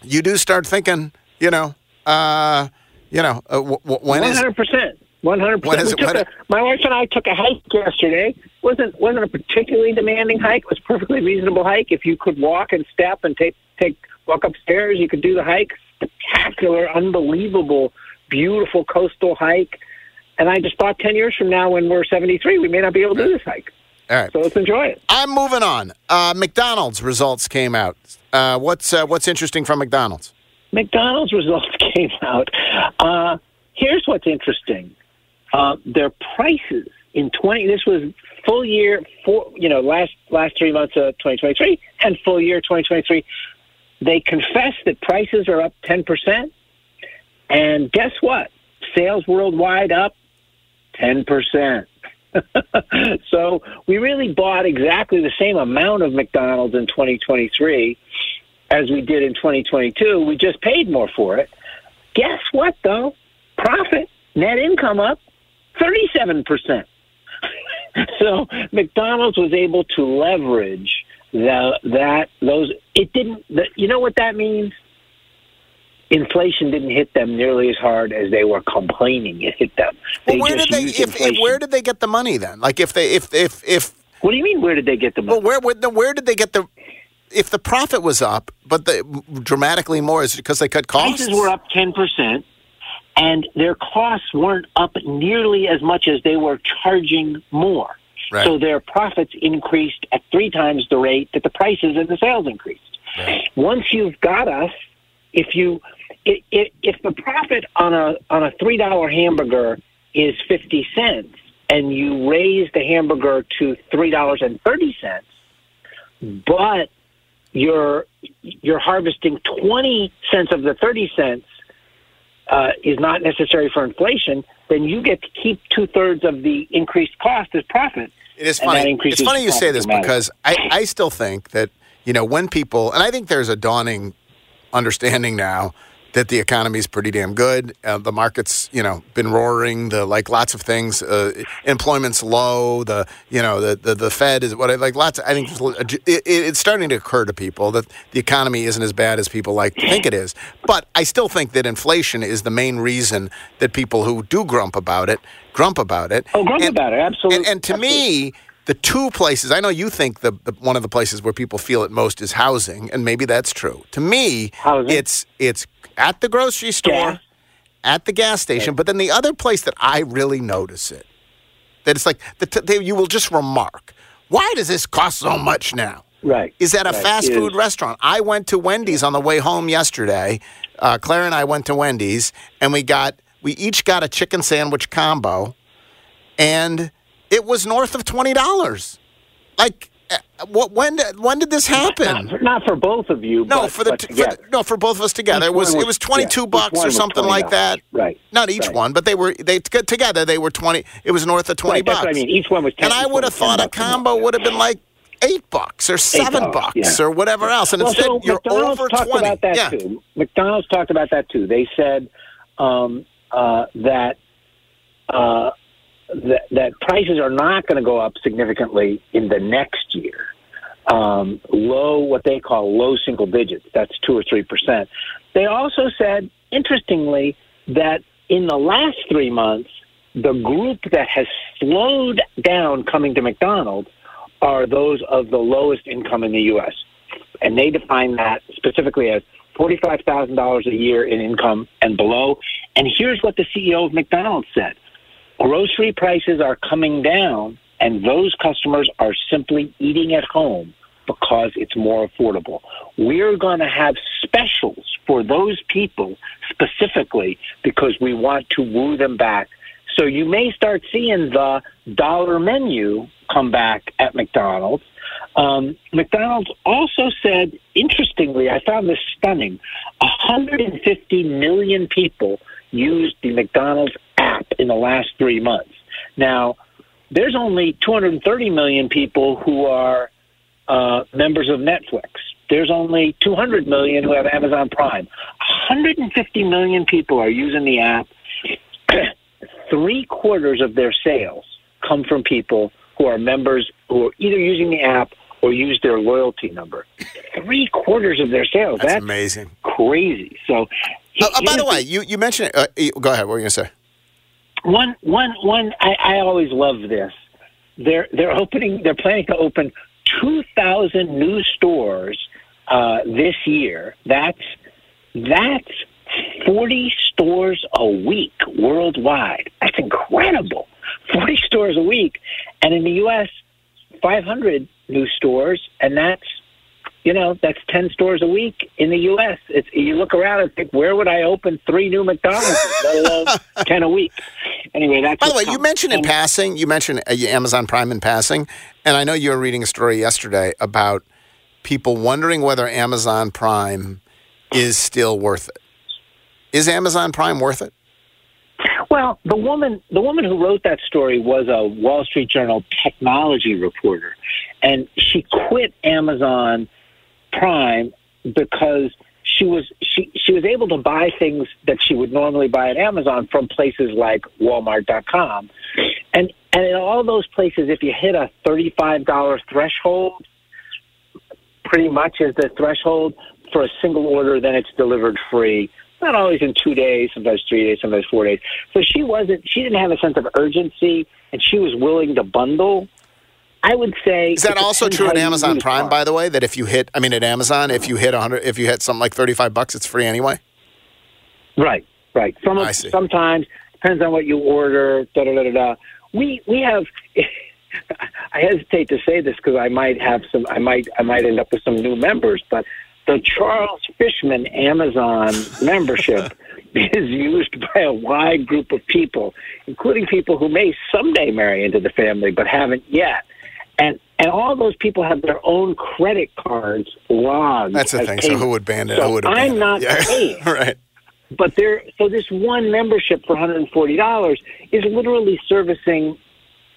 you do start thinking, you know, uh, you know, uh, w- w- when One is hundred percent. One hundred When is it- when- My wife and I took a hike yesterday. wasn't wasn't a particularly demanding hike. It was a perfectly reasonable hike. If you could walk and step and take take walk upstairs, you could do the hike. Spectacular, unbelievable, beautiful coastal hike. And I just thought ten years from now, when we're seventy three, we may not be able to do this hike. All right. So let's enjoy it. I'm moving on. Uh, McDonald's results came out. Uh, what's uh, what's interesting from McDonald's? McDonald's results came out. Uh, here's what's interesting: uh, their prices in twenty. This was full year, for you know, last last three months of 2023 and full year 2023. They confess that prices are up 10 percent, and guess what? Sales worldwide up 10 percent. so we really bought exactly the same amount of McDonald's in 2023 as we did in 2022. We just paid more for it. Guess what, though? Profit, net income up 37%. so McDonald's was able to leverage the, that, those, it didn't, the, you know what that means? Inflation didn't hit them nearly as hard as they were complaining it hit them. Well, where did they? If, if where did they get the money then? Like if they if if if. What do you mean? Where did they get the money? Well, where where, where did they get the? If the profit was up, but the dramatically more, is because they cut costs? Prices were up 10%, and their costs weren't up nearly as much as they were charging more. Right. So their profits increased at three times the rate that the prices and the sales increased. Once you've got us, if you i- i- if the profit on a on a three dollar hamburger is fifty cents, and you raise the hamburger to three dollars and thirty cents, but you're you're harvesting 20 cents of the 30 cents uh, is not necessary for inflation, then you get to keep two thirds of the increased cost as profit. It is funny. It's funny you say this because I, I still think that you know when people and I think there's a dawning understanding now that the economy is pretty damn good. Uh, the market's you know been roaring. The like lots of things. Uh, employment's low. The you know the the, the Fed is what I like. Lots. I think it, it, it's starting to occur to people that the economy isn't as bad as people like to think it is. But I still think that inflation is the main reason that people who do grump about it grump about it. Oh, grump about it, absolutely. And, and to me, the two places I know you think the, the one of the places where people feel it most is housing, and maybe that's true. To me, housing. it's it's at the grocery store, at the gas station, but then the other place that I really notice it that it's like the t- they, you will just remark, why does this cost so much now? Right. Is at a Right. fast food restaurant. I went to Wendy's on the way home yesterday. Uh, Claire and I went to Wendy's, and we got we each got a chicken sandwich combo, and it was north of twenty dollars. Like, what? When? did- When did this happen? Not for, not for both of you. No, but, for the, for the no for both of us together. Each It was one it was- was twenty two yeah, bucks or something like that. Right. Not each Right. one, but they were they together. They were twenty. It was north of twenty Right, that's bucks. what I mean. Each one was 10 and I would have thought a combo would have been like eight bucks or seven dollars, bucks yeah. or whatever else. And well, instead, so you're McDonald's over talked twenty. about that yeah. too. McDonald's talked about that too. They said um, uh, that uh, that that prices are not going to go up significantly in the next year. Um, low, what they call low single digits. That's two or three percent. They also said, interestingly, that in the last three months, the group that has slowed down coming to McDonald's are those of the lowest income in the U.S. And they define that specifically as $45,000 a year in income and below. And here's what the CEO of McDonald's said grocery prices are coming down, and those customers are simply eating at home because it's more affordable. We're going to have specials for those people specifically because we want to woo them back. So you may start seeing the dollar menu come back at McDonald's. Um, McDonald's also said, interestingly, I found this stunning 150 million people used the McDonald's in the last three months. Now, there's only 230 million people who are uh, members of Netflix. There's only 200 million who have Amazon Prime. 150 million people are using the app. Three quarters of their sales come from people who are members who are either using the app or use their loyalty number. Three quarters of their sales. That's, That's, amazing. crazy. So, Uh, uh, by the way, you you mentioned. Uh, go ahead. What were you going to say? One one one I, I always love this. They're they're opening they're planning to open two thousand new stores uh, this year. That's that's forty stores a week worldwide. That's incredible. Forty stores a week, and in the U.S., five hundred new stores, and that's you know that's ten stores a week in the U.S. It's you look around and think, where would I open three new McDonald's, let alone ten a week? Anyway, that's By the way, you mentioned in passing, you mentioned uh, Amazon Prime in passing, and I know you were reading a story yesterday about people wondering whether Amazon Prime is still worth it. Is Amazon Prime worth it? Well, the woman the woman who wrote that story was a Wall Street Journal technology reporter, and she quit Amazon Prime because she was she she was able to buy things that she would normally buy at Amazon from places like Walmart.com, and and in all those places, if you hit a thirty five dollar threshold, pretty much is the threshold for a single order, then it's delivered free. Not always in two days, sometimes three days, sometimes four days. So she wasn't. She didn't have a sense of urgency, and she was willing to bundle. I would say Is that also true at Amazon Prime, by the way? That if you hit, I mean, at Amazon, if you hit 100, if you hit something like 35 bucks, it's free anyway? Right, right. Some of, I see. sometimes depends on what you order. Da da da da. da. We we have. I hesitate to say this because I might have some. I might I might end up with some new members, but the Charles Fishman Amazon membership is used by a wide group of people, including people who may someday marry into the family but haven't yet. And and all those people have their own credit cards logged. That's the thing. So who would ban it? So who would I'm not it? Yeah. paying. right. But there, so this one membership for $140 is literally servicing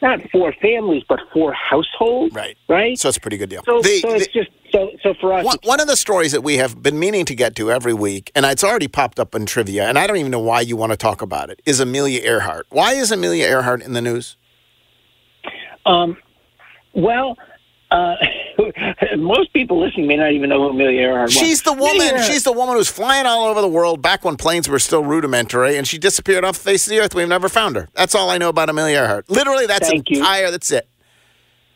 not four families, but four households. Right. Right. So it's a pretty good deal. So, The- so it's the- just so so for us. One, one of the stories that we have been meaning to get to every week, and it's already popped up in trivia, and I don't even know why you want to talk about it, is Amelia Earhart. Why is Amelia Earhart in the news? Um, well, uh, most people listening may not even know who Amelia Earhart was. She's the woman. Amelia- She's the woman who's flying all over the world back when planes were still rudimentary, and she disappeared off the face of the earth. We've never found her. That's all I know about Amelia Earhart. Literally, that's Thank you. entire. That's it.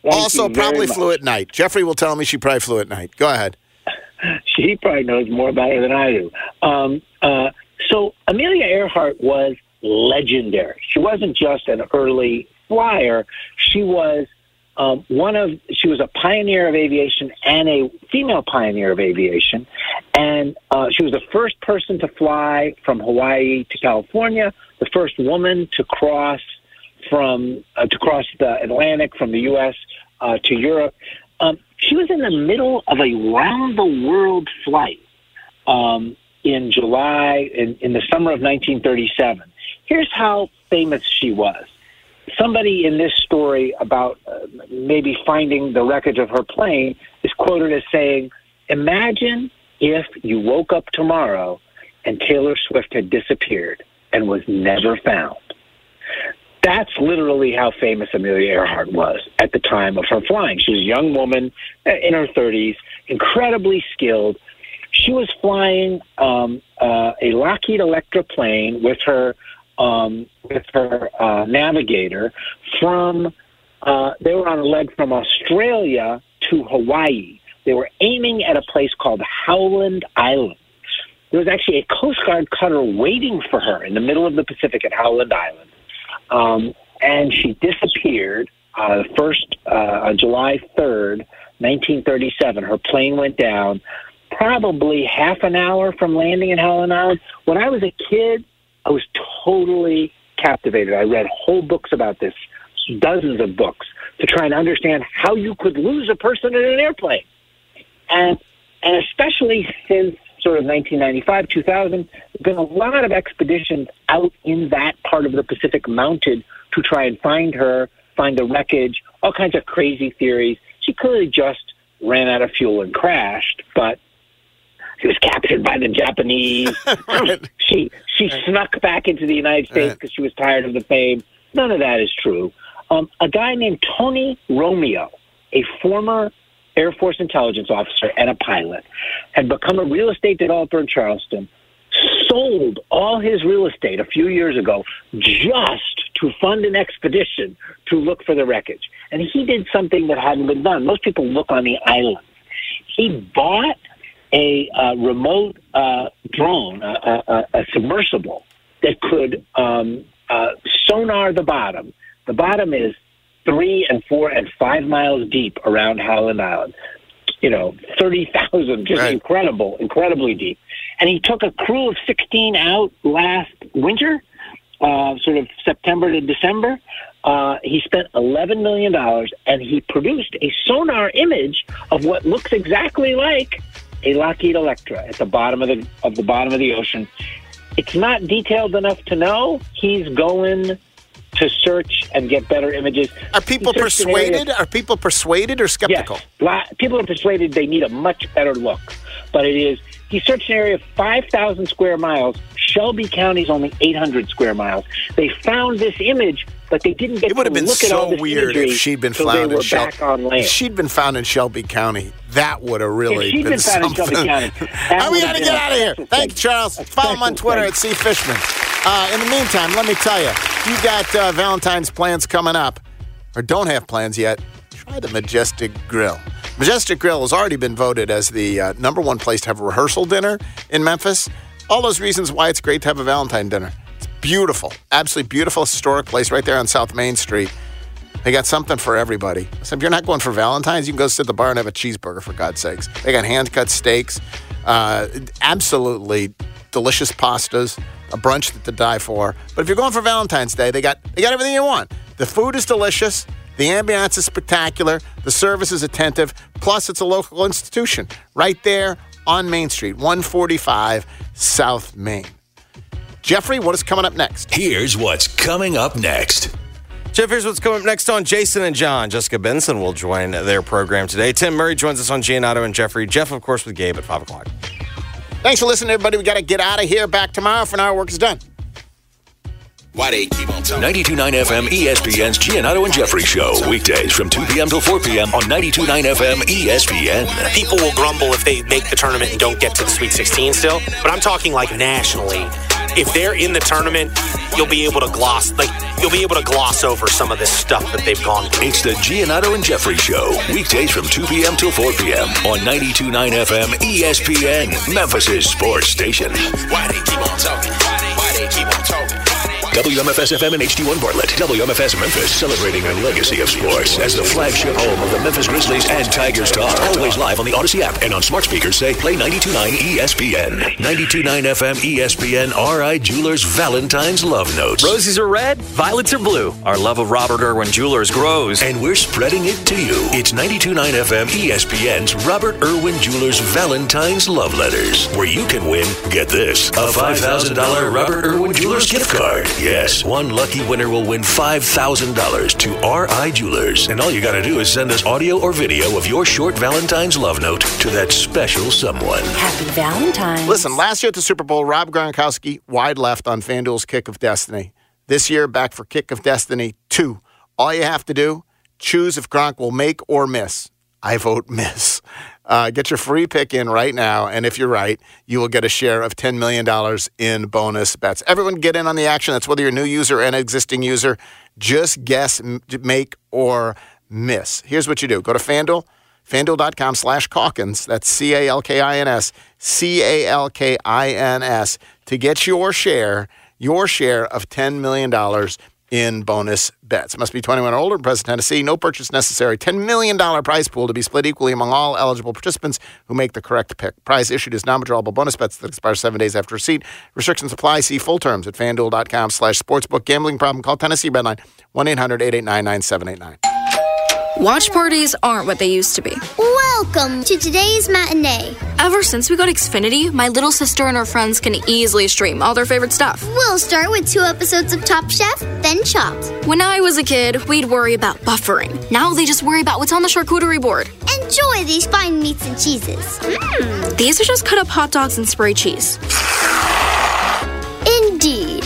Thank also, probably much. flew at night. Jeffrey will tell me she probably flew at night. Go ahead. she probably knows more about her than I do. Um, uh, so Amelia Earhart was legendary. She wasn't just an early flyer. She was um, one of. She was a pioneer of aviation and a female pioneer of aviation, and uh, she was the first person to fly from Hawaii to California. The first woman to cross from uh, to cross the Atlantic from the U.S. Uh, to Europe. Um, she was in the middle of a round the world flight um, in July in, in the summer of 1937. Here's how famous she was. Somebody in this story about uh, maybe finding the wreckage of her plane is quoted as saying, "Imagine if you woke up tomorrow and Taylor Swift had disappeared and was never found." That's literally how famous Amelia Earhart was at the time of her flying. She was a young woman uh, in her 30s, incredibly skilled. She was flying um, uh, a Lockheed Electra plane with her um, with her uh, navigator from. Uh, they were on a leg from Australia to Hawaii. They were aiming at a place called Howland Island. There was actually a Coast Guard cutter waiting for her in the middle of the Pacific at Howland Island um, and she disappeared. Uh, first, uh, on July third, nineteen thirty-seven, her plane went down. Probably half an hour from landing in Howland Island. When I was a kid, I was totally captivated. I read whole books about this, dozens of books, to try and understand how you could lose a person in an airplane. And and especially since sort of 1995, 2000, there's been a lot of expeditions out in that part of the Pacific mounted to try and find her, find the wreckage, all kinds of crazy theories. She clearly just ran out of fuel and crashed, but she was captured by the Japanese. She she snuck back into the United States because she was tired of the fame. None of that is true. Um, a guy named Tony Romeo, a former Air Force intelligence officer and a pilot, had become a real estate developer in Charleston, sold all his real estate a few years ago just to fund an expedition to look for the wreckage. And he did something that hadn't been done. Most people look on the island. He bought a uh, remote uh, drone, a, a, a submersible that could um, uh, sonar the bottom. The bottom is three and four and five miles deep around Howland Island. You know, 30,000, just incredible, incredibly deep. And he took a crew of 16 out last winter, uh, sort of September to December. Uh, he spent $11 million and he produced a sonar image of what looks exactly like a Lockheed Electra at the bottom of the, of the bottom of the ocean. It's not detailed enough to know he's going to search and get better images. Are people He searched an area- persuaded? Are people persuaded or skeptical? Yes. People are persuaded they need a much better look. But it is, he searched an area of 5,000 square miles. Shelby County's only 800 square miles. They found this image, but they didn't get It would have been so weird if she'd been found in Shelby. back on land. If she'd been found in Shelby County, that would have really If she'd been, been found in something. Shelby County, right, we got to get out of here. Thank you. Charles. Follow him on Twitter thing. at C Fishman. Uh, in the meantime, let me tell you, if you got uh, Valentine's plans coming up, or don't have plans yet, try the Majestic Grill. Majestic Grill has already been voted as the uh, number one place to have a rehearsal dinner in Memphis. All those reasons why it's great to have a Valentine dinner. Beautiful, absolutely beautiful historic place right there on South Main Street. They got something for everybody. So if you're not going for Valentine's, you can go sit at the bar and have a cheeseburger for God's sakes. They got hand cut steaks, uh, absolutely delicious pastas, a brunch that to die for. But if you're going for Valentine's Day, they got they got everything you want. The food is delicious. The ambiance is spectacular. The service is attentive. Plus, it's a local institution right there on Main Street, 145 South Main. Jeffrey, what is coming up next? Here's what's coming up next. Geoff, here's what's coming up next on Jason and John. Jessica Benson will join their program today. Tim Murray joins us on Giannotto and Jeffrey. Geoff, of course, with Gabe at 5 o'clock. Thanks for listening, everybody. We got to get out of here. Back tomorrow for now. Our work is done. Why they keep on talking? 92.9 FM ESPN's Giannotto and Jeffrey Show. Weekdays from 2 p.m. till 4 p.m. on 92.9 FM ESPN. People will grumble if they make the tournament and don't get to the Sweet 16 still, but I'm talking like nationally. If they're in the tournament, you'll be able to gloss like you'll be able to gloss over some of this stuff that they've gone through. It's the Giannotto and Jeffrey Show. Weekdays from 2 p.m. till 4 p.m. on 92.9 FM ESPN, Memphis' sports station. Why they keep on talking? Why they keep on talking? WMFS FM and HD1 Bartlett. WMFS Memphis celebrating a legacy of sports as the flagship home of the Memphis Grizzlies and Tigers talk. Always live on the Audacy app and on smart speakers say play 92.9 ESPN. 92.9 FM ESPN RI Jewelers Valentine's Love Notes. Roses are red, violets are blue. Our love of Robert Irwin Jewelers grows. And we're spreading it to you. It's 92.9 FM ESPN's Robert Irwin Jewelers Valentine's Love Letters, where you can win, get this, a $5,000 Robert Irwin Jewelers gift card. Yes, one lucky winner will win $5,000 to RI Jewelers. And all you got to do is send us audio or video of your short Valentine's love note to that special someone. Happy Valentine's. Listen, last year at the Super Bowl, Rob Gronkowski wide left on FanDuel's Kick of Destiny. This year, back for Kick of Destiny 2. All you have to do, choose if Gronk will make or miss. I vote miss. Uh, get your free pick in right now, and if you're right, you will get a share of $10 million in bonus bets. Everyone get in on the action. That's whether you're a new user or an existing user. Just guess, make, or miss. Here's what you do. Go to FanDuel, fanduel.com slash Calkins. That's C-A-L-K-I-N-S, C-A-L-K-I-N-S to get your share, your share of $10 million in bonus bets. Must be 21 or older present Tennessee. No purchase necessary. $10 million prize pool to be split equally among all eligible participants who make the correct pick. Prize issued as non-withdrawable bonus bets that expire seven days after receipt. Restrictions apply. See full terms at fanduel.com slash sportsbook. Gambling problem? Call Tennessee Redline 1-800-889-9789. Watch parties aren't what they used to be. Welcome to today's matinee. Ever since we got Xfinity, my little sister and her friends can easily stream all their favorite stuff. We'll start with two episodes of Top Chef, then Chopped. When I was a kid, we'd worry about buffering. Now they just worry about what's on the charcuterie board. Enjoy these fine meats and cheeses. Mmm, these are just cut up hot dogs and spray cheese. Indeed.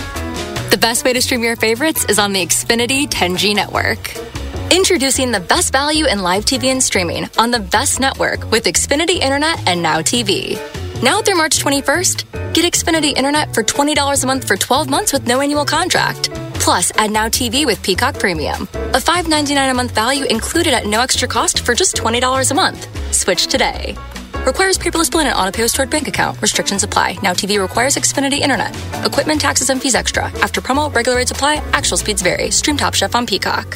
The best way to stream your favorites is on the Xfinity 10G network. Introducing the best value in live TV and streaming on the best network with Xfinity Internet and Now TV. Now through March 21st, get Xfinity Internet for $20 a month for 12 months with no annual contract. Plus, add Now TV with Peacock Premium. A $5.99 a month value included at no extra cost for just $20 a month. Switch today. Requires paperless billing and auto pay stored bank account. Restrictions apply. Now TV requires Xfinity Internet. Equipment, taxes, and fees extra. After promo, regular rates apply. Actual speeds vary. Stream Top Chef on Peacock.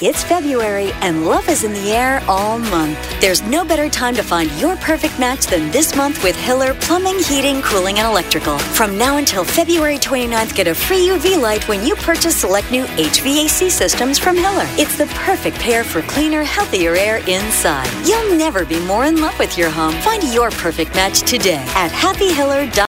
It's February and love is in the air all month. There's no better time to find your perfect match than this month with Hiller Plumbing, Heating, Cooling, and Electrical. From now until February 29th, get a free UV light when you purchase select new HVAC systems from Hiller. It's the perfect pair for cleaner, healthier air inside. You'll never be more in love with your home. Find your perfect match today at happyhiller.com.